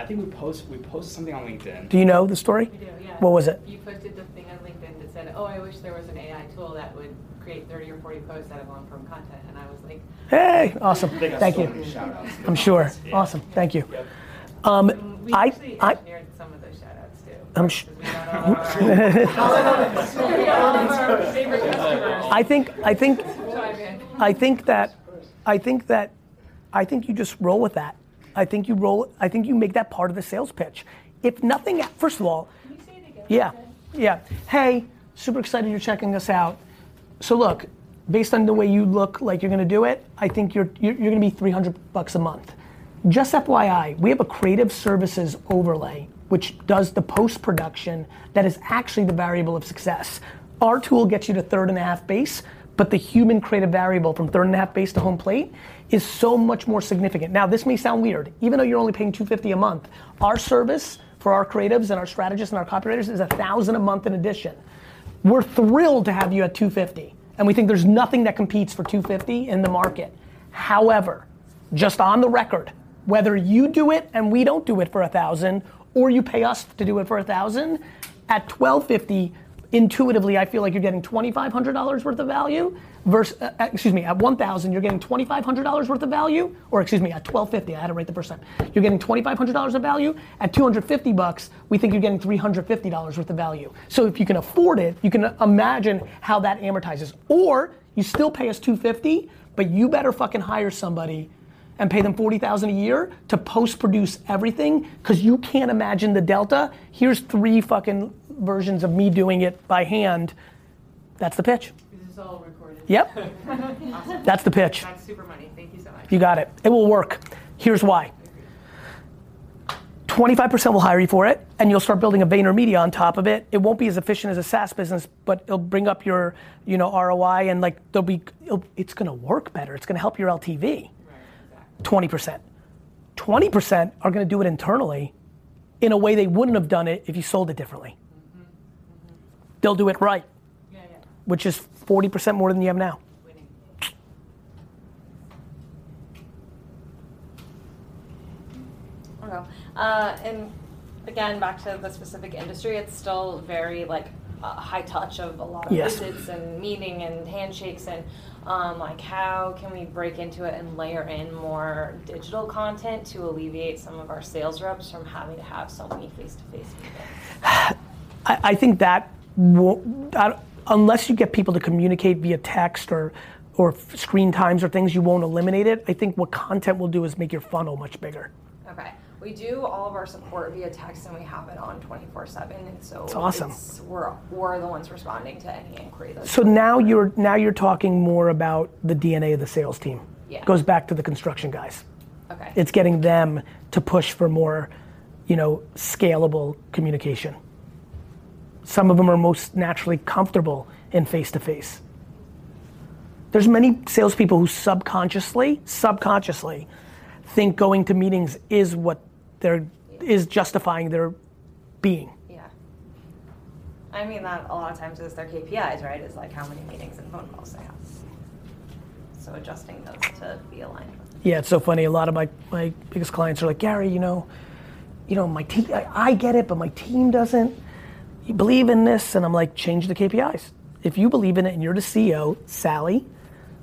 I think we post we posted something on LinkedIn. Do you know the story? We do, yeah. What was it? You posted the thing on LinkedIn that said, "Oh, I wish there was an AI tool that would create 30 or 40 posts out of long-form content," and I was like, Hey, awesome. Thank so you. I'm sure. Yeah. Awesome. Thank you. Yep. Um, "We I, actually I, engineered some of those shout-outs too." I'm sh- 'cause we got all of our- we got all of our favorite customers. I think, I think. I think that, I think that, I think you just roll with that. I think you roll. I think you make that part of the sales pitch. If nothing, first of all, Can you say it again? Yeah, yeah. Hey, super excited you're checking us out. So look, based on the way you look like you're gonna do it, I think you're you're, you're gonna be 300 bucks a month. Just FYI, we have a creative services overlay which does the post production that is actually the variable of success. Our tool gets you to third and a half base, but the human creative variable from third and a half base to home plate is so much more significant. Now, this may sound weird, even though you're only paying 250 a month. Our service for our creatives and our strategists and our copywriters is a thousand a month in addition. We're thrilled to have you at 250, and we think there's nothing that competes for 250 in the market. However, just on the record, whether you do it and we don't do it for a thousand, or you pay us to do it for a thousand, at 1250, intuitively, I feel like you're getting $2,500 worth of value. Versus, uh, excuse me, at 1,000, you're getting $2,500 worth of value, or excuse me, at 1250, I had to write the percent. You're getting $2,500 of value. At 250 bucks, we think you're getting $350 worth of value. So if you can afford it, you can imagine how that amortizes. Or you still pay us 250, but you better fucking hire somebody and pay them 40,000 a year to post produce everything cuz you can't imagine the delta. Here's three fucking versions of me doing it by hand. That's the pitch. This is all recorded. Yep. awesome. That's the pitch. That's super money. Thank you so much. You got it. It will work. Here's why. 25% will hire you for it, and you'll start building a VaynerMedia on top of it. It won't be as efficient as a SaaS business, but it'll bring up your, you know, ROI, and like there'll be, it'll, it's going to work better. It's going to help your LTV. 20%. 20% are going to do it internally in a way they wouldn't have done it if you sold it differently. They'll do it right, Yeah, yeah. which is 40% more than you have now. Winning. Okay. Uh, and again, back to the specific industry, it's still very like uh, high touch of a lot of Yes. visits and meeting and handshakes and um, like how can we break into it and layer in more digital content to alleviate some of our sales reps from having to have so many face-to-face meetings? I, I think that unless you get people to communicate via text or or screen times or things, you won't eliminate it. I think what content will do is make your funnel much bigger. Okay. We do all of our support via text and we have it on 24 7. And so It's awesome. it's- we're, we're the ones responding to any inquiry. That's So now you're now you're talking more about the DNA of the sales team. Yeah. Goes back to the construction guys. okay. It's getting them to push for more, you know, scalable communication. Some of them are most naturally comfortable in face to face. There's many salespeople who subconsciously, subconsciously, think going to meetings is what they're is justifying their being. yeah. I mean, that a lot of times is their KPIs, right? Is like how many meetings and phone calls they have. So adjusting those to be aligned with. Yeah, it's so funny. A lot of my, my biggest clients are like, Gary, you know, you know, my team, I, I get it, but my team doesn't. You believe in this, and I'm like, change the KPIs. If you believe in it and you're the CEO, Sally,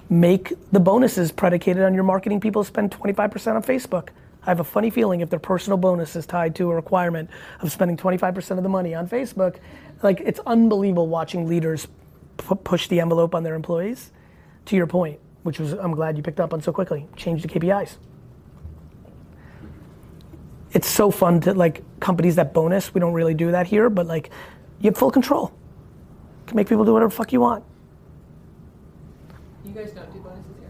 make the bonuses predicated on your marketing people spend 25% on Facebook. I have a funny feeling if their personal bonus is tied to a requirement of spending 25% of the money on Facebook, like it's unbelievable watching leaders pu- push the envelope on their employees. To your point, which was I'm glad you picked up on so quickly, change the KPIs. It's so fun to like companies that bonus. We don't really do that here, but like you have full control. You can make people do whatever the fuck you want. You guys don't do bonuses here?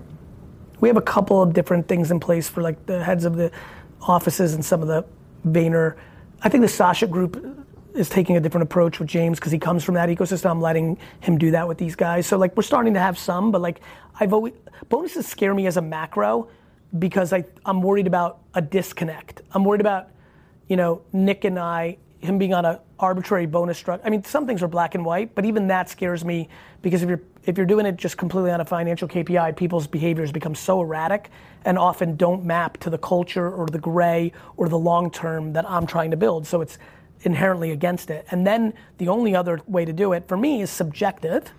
We have a couple of different things in place for like the heads of the offices and some of the Vayner. I think the Sasha group is taking a different approach with James because he comes from that ecosystem. I'm letting him do that with these guys. So like we're starting to have some, but like I've always bonuses scare me as a macro because I I'm worried about a disconnect. I'm worried about you know Nick and I him being on a arbitrary bonus structure. I mean some things are black and white, but even that scares me because if you're if you're doing it just completely on a financial KPI, people's behaviors become so erratic and often don't map to the culture or the gray or the long term that I'm trying to build. So it's inherently against it. And then the only other way to do it for me is subjective.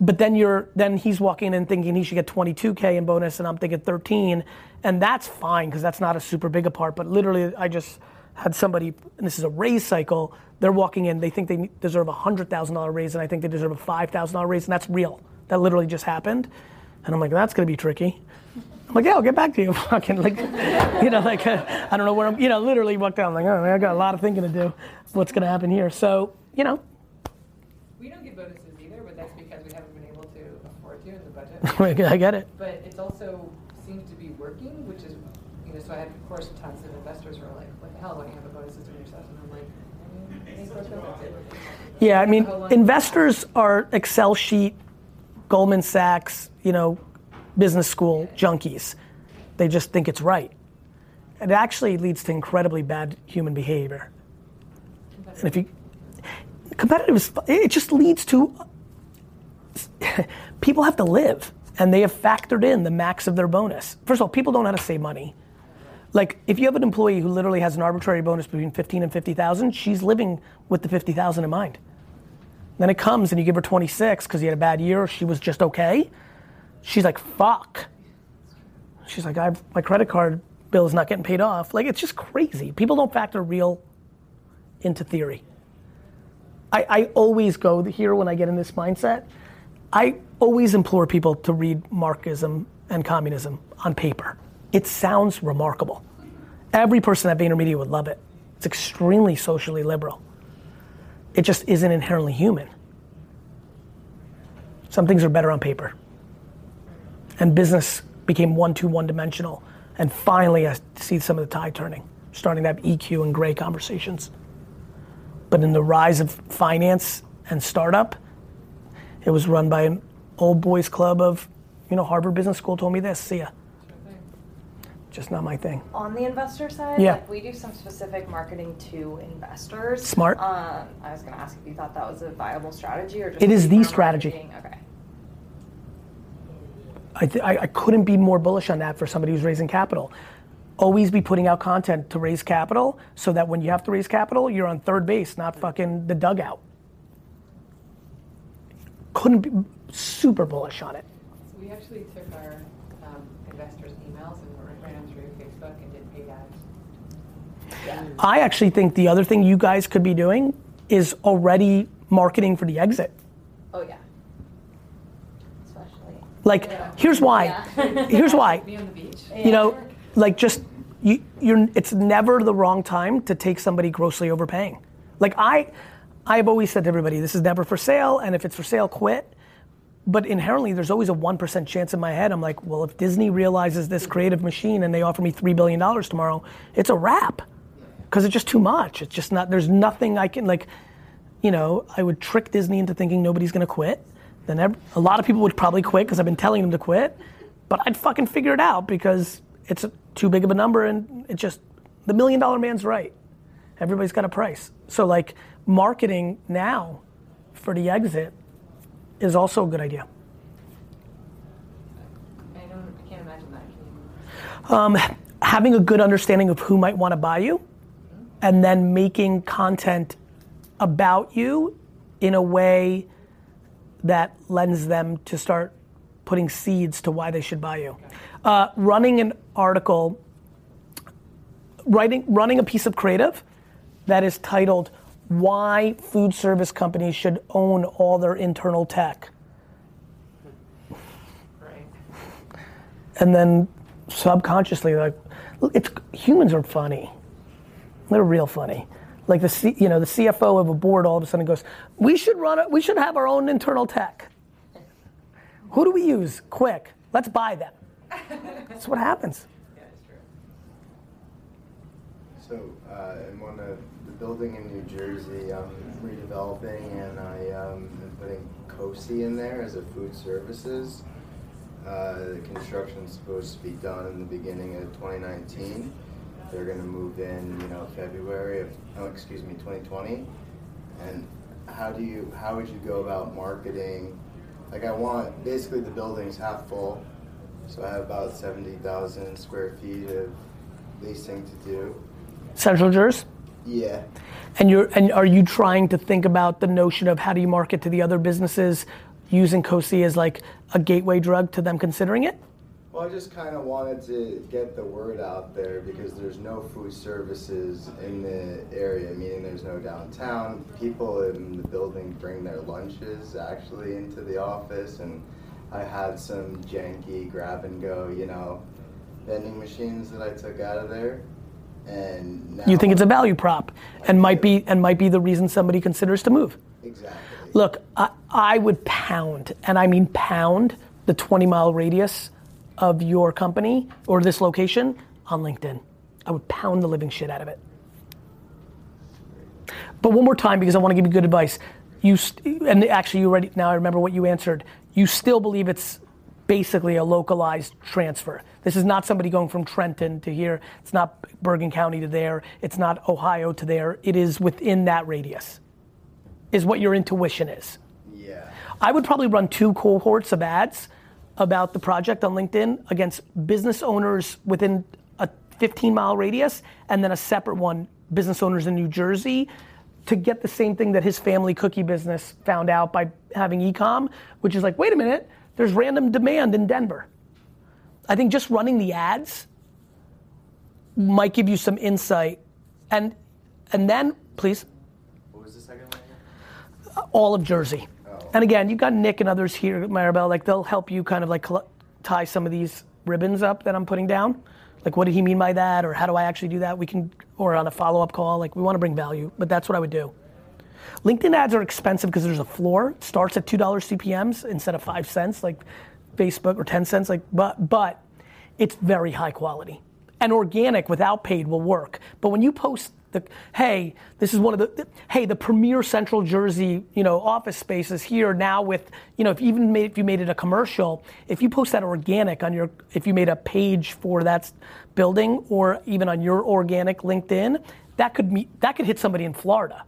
But then you're then he's walking in thinking he should get 22k in bonus and I'm thinking 13 and that's fine because that's not a super big a part but literally I just had somebody and this is a raise cycle they're walking in they think they deserve a $100,000 raise and I think they deserve a $5,000 raise and that's real that literally just happened and I'm like that's going to be tricky I'm like, yeah, I'll get back to you. Fucking like, you know, like uh, I don't know where I'm. You know, literally walked down. like, oh, man, I got a lot of thinking to do. What's gonna happen here? So, you know, We don't give bonuses either, but that's because we haven't been able to afford to in the budget. I get it. But it's also seems to be working, which is, you know, so I had, of course, tons of investors who are like, what the hell, when you have a bonus system yourself? And I'm like, I mean, any source of that's it. Yeah, I mean, investors are Excel sheet, Goldman Sachs, you know, business school junkies. They just think it's right. It actually leads to incredibly bad human behavior. And if you competitive, it just leads to people have to live, and they have factored in the max of their bonus. First of all, people don't know how to save money. Like, if you have an employee who literally has an arbitrary bonus between 15 and 50,000, she's living with the 50,000 in mind. Then it comes and you give her 26 because you had a bad year she was just okay. She's like, fuck. She's like, I've, my credit card bill is not getting paid off. Like, it's just crazy. People don't factor real into theory. I, I always go here when I get in this mindset. I always implore people to read Marxism and communism on paper. It sounds remarkable. Every person at VaynerMedia would love it. It's extremely socially liberal. It just isn't inherently human. Some things are better on paper. And business became one to one dimensional. And finally, I see some of the tide turning, starting to have EQ and gray conversations. But in the rise of finance and startup, it was run by an old boys club of, you know, Harvard Business School told me this. See ya. Just not my thing. On the investor side, Yeah. like we do some specific marketing to investors. Smart. Um, I was going to ask if you thought that was a viable strategy or just It is the strategy. marketing? Okay. I, th- I, I couldn't be more bullish on that for somebody who's raising capital. Always be putting out content to raise capital so that when you have to raise capital, you're on third base, not fucking the dugout. Couldn't be super bullish on it. So we actually took our um, investors' emails and ran them through Facebook and did paid ads. I actually think the other thing you guys could be doing is already marketing for the exit. Oh yeah. Especially. Like, here's why. Yeah. Here's why. Be on the beach. You know, like just you, you're, it's never the wrong time to take somebody grossly overpaying. Like I, I've always said to everybody, this is never for sale, and if it's for sale, quit. But inherently, there's always a 1% chance in my head. I'm like, well, if Disney realizes this creative machine and they offer me $3 billion tomorrow, it's a wrap. Because it's just too much. It's just not, there's nothing I can, like, you know, I would trick Disney into thinking nobody's gonna quit. Then ev- a lot of people would probably quit because I've been telling them to quit. But I'd fucking figure it out because it's too big of a number and it just, the million dollar man's right. Everybody's got a price. So, like, marketing now for the exit is also a good idea. I don't, I can't imagine that. Um, having a good understanding of who might want to buy you, and then making content about you in a way that lends them to start putting seeds to why they should buy you. Uh, running an article, writing, running a piece of creative that is titled "Why Food Service Companies Should Own All Their Internal Tech." Right. and then subconsciously like it's humans are funny. They're real funny. Like the C, you know the CFO of a board all of a sudden goes we should run it we should have our own internal tech. Who do we use? Quick. Let's buy them. That's what happens. Yeah, it's true. So, uh, in one of the building in New Jersey, I'm redeveloping and I um, am putting COSI in there as a food services. Uh, the construction's supposed to be done in the beginning of 2019. They're gonna move in, you know, February of, oh, excuse me, 2020. And how do you, how would you go about marketing? Like I want, basically the building's half full, so I have about 70,000 square feet of leasing to do. central jers Yeah. and you're and are you trying to think about the notion of how do you market to the other businesses using COSI as like a gateway drug to them considering it Well, I just kind of wanted to get the word out there because there's no food services in the area, meaning there's no downtown. People in the building bring their lunches actually into the office, and I had some janky grab and go, you know, vending machines that I took out of there. And now, you think it's a value prop and might be and might be the reason somebody considers to move exactly? Look, I, I would pound, and I mean pound, the 20 mile radius of your company or this location on LinkedIn. I would pound the living shit out of it. But one more time, because I want to give you good advice. You st- and actually, you already now I remember what you answered. You still believe it's basically a localized transfer. This is not somebody going from Trenton to here. It's not Bergen County to there. It's not Ohio to there. It is within that radius. Is what your intuition is. Yeah. I would probably run two cohorts of ads about the project on LinkedIn against business owners within a 15 mile radius, and then a separate one, business owners in New Jersey, to get the same thing that his family cookie business found out by having ecom, which is like, wait a minute, there's random demand in Denver. I think just running the ads might give you some insight. And and then, please, What was the second one? Uh, all of Jersey. Oh. And again, you've got Nick and others here at Maribel, like they'll help you kind of like tie some of these ribbons up that I'm putting down. Like, what did he mean by that? Or how do I actually do that? We can, or on a follow up call, like we want to bring value, but that's what I would do. LinkedIn ads are expensive because there's a floor. It starts at $2 CPMs instead of five cents, like Facebook or 10 cents, like, but, but it's very high quality. And organic without paid will work. But when you post the, hey, this is one of the, hey, the premier Central Jersey, you know, office space is here now with, you know, if you even made, if you made it a commercial, if you post that organic on your, if you made a page for that building or even on your organic LinkedIn, that could meet, that could hit somebody in Florida.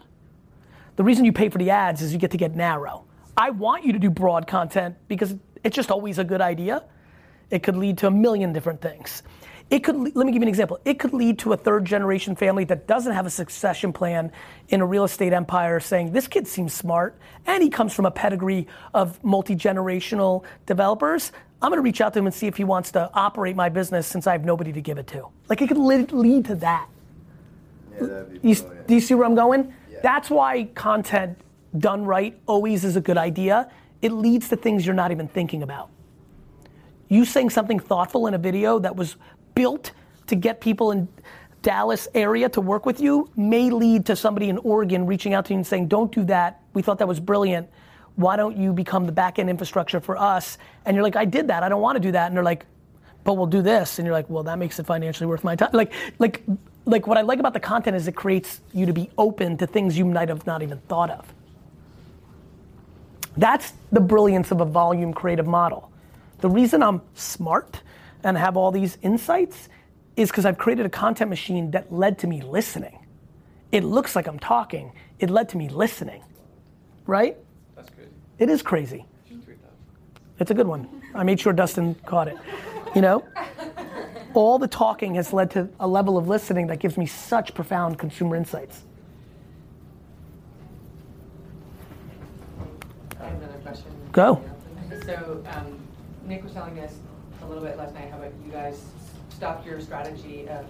The reason you pay for the ads is you get to get narrow. I want you to do broad content because it's just always a good idea. It could lead to a million different things. It could, let me give you an example. It could lead to a third generation family that doesn't have a succession plan in a real estate empire saying, this kid seems smart and he comes from a pedigree of multi generational developers. I'm gonna reach out to him and see if he wants to operate my business since I have nobody to give it to. Like it could lead, lead to that. Yeah, that'd be You, do you see where I'm going? Yeah. That's why content done right always is a good idea. It leads to things you're not even thinking about. You saying something thoughtful in a video that was built to get people in Dallas area to work with you may lead to somebody in Oregon reaching out to you and saying, don't do that. We thought that was brilliant. Why don't you become the back end infrastructure for us? And you're like, I did that. I don't want to do that. And they're like, but we'll do this. And you're like, well, that makes it financially worth my time. Like, like, like what I like about the content is it creates you to be open to things you might have not even thought of. That's the brilliance of a volume creative model. The reason I'm smart and have all these insights is because I've created a content machine that led to me listening. It looks like I'm talking, it led to me listening. Right? That's crazy. It is crazy. It's a good one. I made sure Dustin caught it. You know? All the talking has led to a level of listening that gives me such profound consumer insights. I have another question. Go. So, um, Nick was telling us a little bit last night how about you guys stopped your strategy of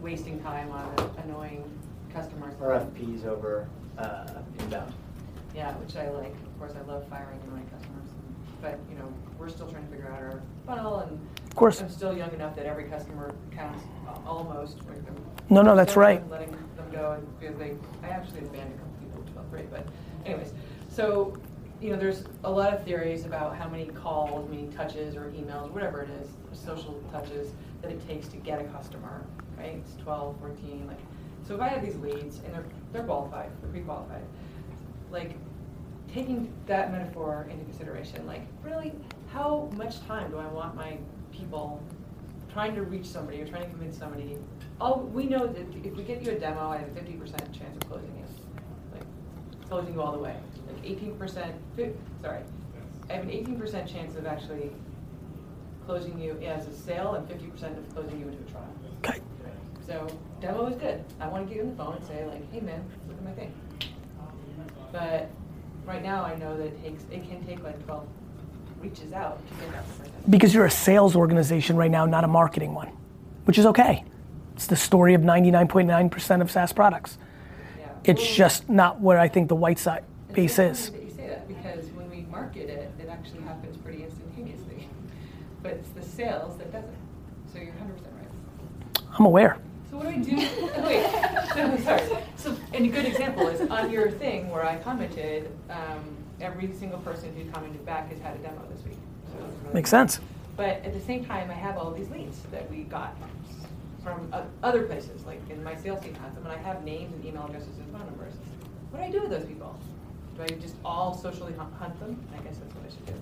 wasting time on annoying customers. RFPs over uh, inbound. Yeah, which I like. Of course, I love firing annoying customers. But, you know, we're still trying to figure out our funnel and Of course. I'm still young enough that every customer counts uh, almost. No, no, that's right. Letting them go and because they, I actually abandoned a couple people, felt great, but anyways. So, you know, there's a lot of theories about how many calls, many touches or emails, whatever it is, social touches that it takes to get a customer, right? It's 12, 14, like, so if I have these leads and they're, they're qualified, they're pre-qualified, like, taking that metaphor into consideration, like, really, how much time do I want my people trying to reach somebody or trying to convince somebody? Oh, we know that if we get you a demo, I have a fifty percent chance of closing you, like, closing you all the way. Like eighteen percent, sorry, I have an eighteen percent chance of actually closing you as a sale and fifty percent of closing you into a trial. Okay. So demo is good. I want to get you on the phone and say like, hey man, look at my thing. But right now I know that it takes, it can take like twelve reaches out to get that person. Because you're a sales organization right now, not a marketing one, which is okay. It's the story of 99.9% of SaaS products. Yeah. It's Well, just not where I think the white side base is. that you say that because when we market it, it actually happens pretty instantaneously. But it's the sales that doesn't. So you're hundred percent right. I'm aware. So what do I do? Wait, so, sorry. So, and a good example is on your thing where I commented, um, every single person who commented back has had a demo this week. So it's really Makes sense. But at the same time, I have all these leads that we got from other places, like in my sales team has them, and I have names and email addresses and phone numbers. What do I do with those people? Do I just all socially hunt, them? I guess that's what I should do.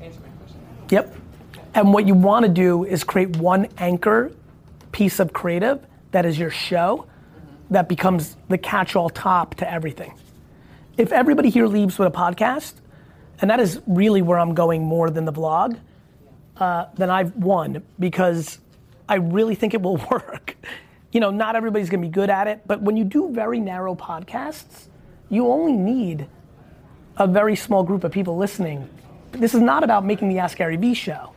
Yeah. Answer my question. Yep. And what you want to do is create one anchor piece of creative that is your show mm-hmm. that becomes the catch all top to everything. If everybody here leaves with a podcast, and that is really where I'm going more than the vlog, uh, then I've won because I really think it will work. You know, not everybody's gonna be good at it, but when you do very narrow podcasts, you only need a very small group of people listening. This is not about making the Ask Gary Vee show.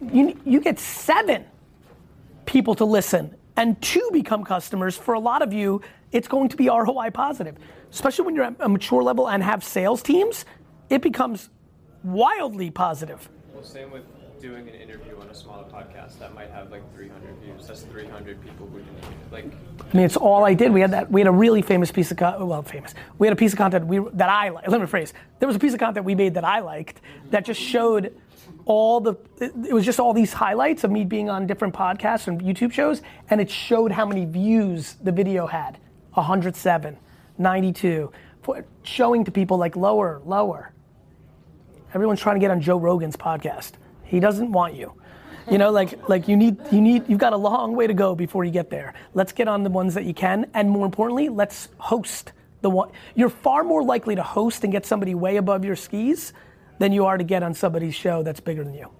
You, you get seven people to listen and two become customers. For a lot of you, it's going to be ROI positive. Especially when you're at a mature level and have sales teams, it becomes wildly positive. Well, same with doing an interview on a smaller podcast that might have like 300 views. That's 300 people who didn't like. I mean, it's all I did. We had that. We had a really famous piece of co- well, famous. We had a piece of content we that I like. Let me rephrase. There was a piece of content we made that I liked that just showed all the. It, it was just all these highlights of me being on different podcasts and YouTube shows, and it showed how many views the video had. 107, 92, for, showing to people like lower, lower. Everyone's trying to get on Joe Rogan's podcast. He doesn't want you. You know, like like you need you need you've got a long way to go before you get there. Let's get on the ones that you can, and more importantly, let's host the one. You're far more likely to host and get somebody way above your skis than you are to get on somebody's show that's bigger than you.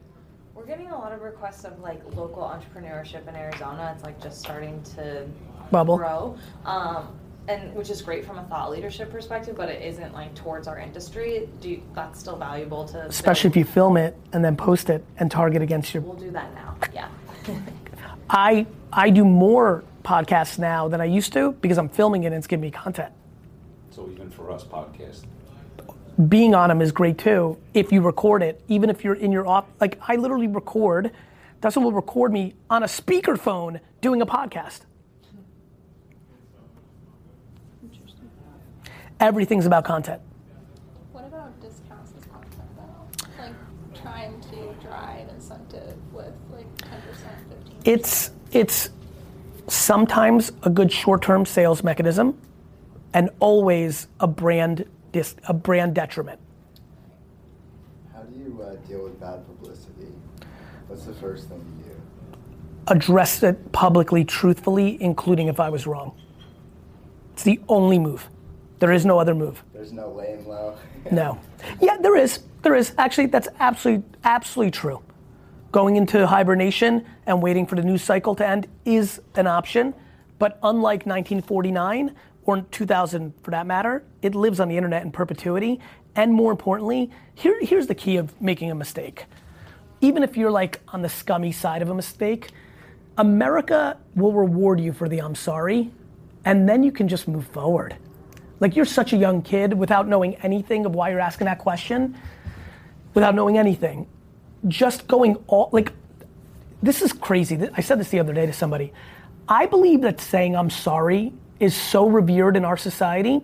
We're getting a lot of requests of like local entrepreneurship in Arizona. It's like just starting to Bubble. grow, um, and which is great from a thought leadership perspective, but it isn't like towards our industry. Do you, that's still valuable to Especially if you film it and then post it and target against your We'll do that now. Yeah. I I do more podcasts now than I used to because I'm filming it and it's giving me content. So even for us, podcast. Being on them is great too. If you record it, even if you're in your off, like I literally record Dustin will record me on a speakerphone doing a podcast. Everything's about content. What about discounts as content though? Like trying to drive incentive with like ten percent, fifteen percent? It's it's sometimes a good short-term sales mechanism, and always a brand dis, a brand detriment. How do you uh, deal with bad publicity? What's the first thing you do? Address it publicly, truthfully, including if I was wrong. It's the only move. There is no other move. There's no laying low. No. Yeah, there is. There is. Actually, that's absolutely, absolutely true. Going into hibernation and waiting for the news cycle to end is an option. But unlike 1949 or 2000 for that matter, it lives on the internet in perpetuity. And more importantly, here, here's the key of making a mistake. Even if you're like on the scummy side of a mistake, America will reward you for the I'm sorry, and then you can just move forward. Like you're such a young kid without knowing anything of why you're asking that question, without knowing anything. Just going all like this is crazy. I said this the other day to somebody. I believe that saying I'm sorry is so revered in our society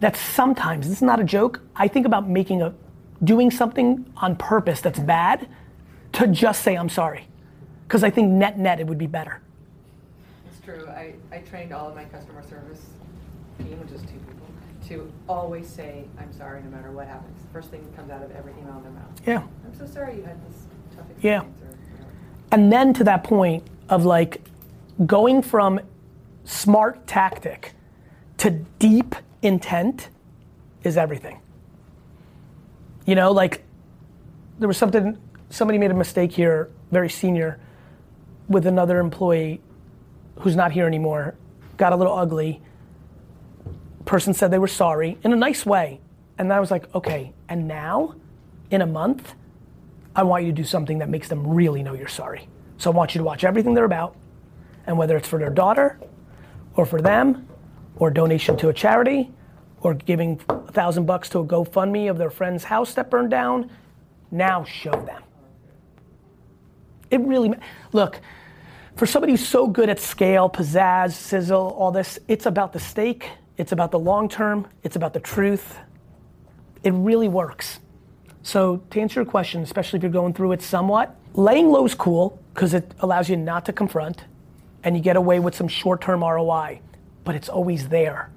that sometimes, this is not a joke, I think about making a doing something on purpose that's bad to just say I'm sorry. Because I think net net it would be better. It's true. I, I trained all of my customer service team, which is two people, to always say, I'm sorry no matter what happens. First thing that comes out of every email in their mouth. Yeah. I'm so sorry you had this tough Yeah. experience. Or, you know. And then to that point of like going from smart tactic to deep intent is everything. You know, like there was something, somebody made a mistake here, very senior, with another employee who's not here anymore, got a little ugly. Person said they were sorry in a nice way. And I was like, okay, and now, in a month, I want you to do something that makes them really know you're sorry. So I want you to watch everything they're about, and whether it's for their daughter, or for them, or donation to a charity, or giving a thousand bucks to a GoFundMe of their friend's house that burned down, now show them. It really, look, for somebody who's so good at scale, pizzazz, sizzle, all this, it's about the stake, it's about the long term, it's about the truth. It really works. So to answer your question, especially if you're going through it somewhat, laying low is cool because it allows you not to confront and you get away with some short-term ROI, but it's always there.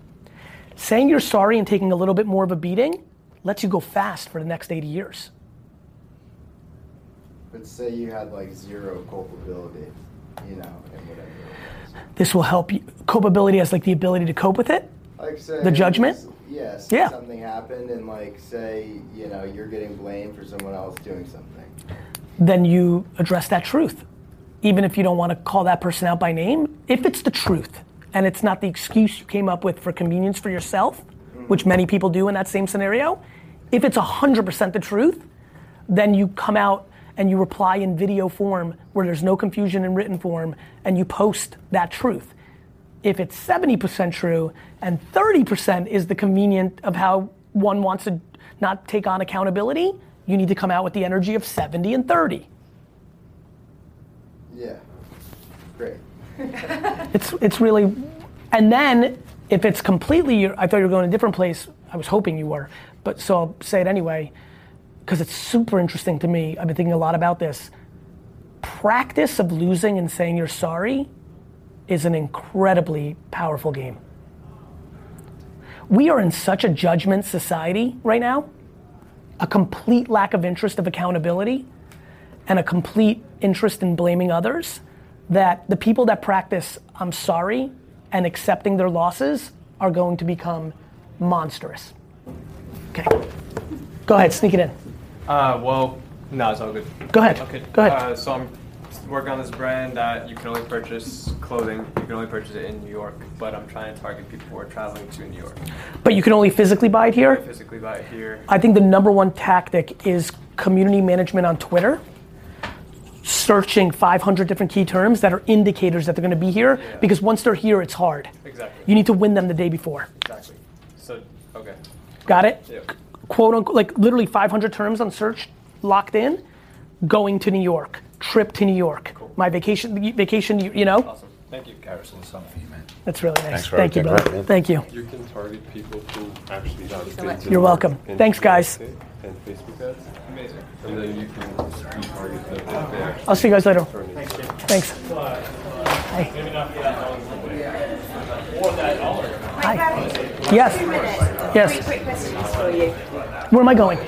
Saying you're sorry and taking a little bit more of a beating lets you go fast for the next 80 years. But say you had like zero culpability, you know, and whatever. This will help you. Culpability has like the ability to cope with it. Like say The judgment? Yes. Yeah. Something happened, and like say you know you're getting blamed for someone else doing something. Then you address that truth. Even if you don't want to call that person out by name, if it's the truth and it's not the excuse you came up with for convenience for yourself, mm-hmm. which many people do in that same scenario, if it's 100% the truth, then you come out and you reply in video form where there's no confusion in written form and you post that truth. If it's 70% true and 30% is the convenient of how one wants to not take on accountability, you need to come out with the energy of 70 and 30. Yeah. Great. It's it's really, and then if it's completely, I thought you were going a different place. I was hoping you were, but so I'll say it anyway, because it's super interesting to me. I've been thinking a lot about this. Practice of losing and saying you're sorry is an incredibly powerful game. We are in such a judgment society right now, a complete lack of interest of accountability, and a complete interest in blaming others that the people that practice I'm sorry and accepting their losses are going to become monstrous. Okay. Go ahead, sneak it in. Uh, well, no, it's all good. Go ahead. Okay. Go ahead. Uh, so I'm working on this brand that you can only purchase clothing. You can only purchase it in New York, but I'm trying to target people who are traveling to New York. But you can only physically buy it here. Physically buy it here. I think the number one tactic is community management on Twitter. Searching 500 different key terms that are indicators that they're going to be here Yeah. because once they're here, it's hard. Exactly. You need to win them the day before. Exactly. So okay. Got it? Yeah. Quote unquote, like literally 500 terms on search locked in, going to New York, trip to New York. My vacation, vacation, you you know? Awesome. Thank you. Garrison, something for you, man. That's really nice. Thanks Thank you, brother. Right. Thank you. You can target people who actually got so big much. to You're welcome. Thanks, guys. And Facebook ads, Amazing. and then you can retarget them if they actually. I'll see you guys later. turn into- Thanks. Hi. Hi. Yes. Yes. Three quick questions for you. Where am I going?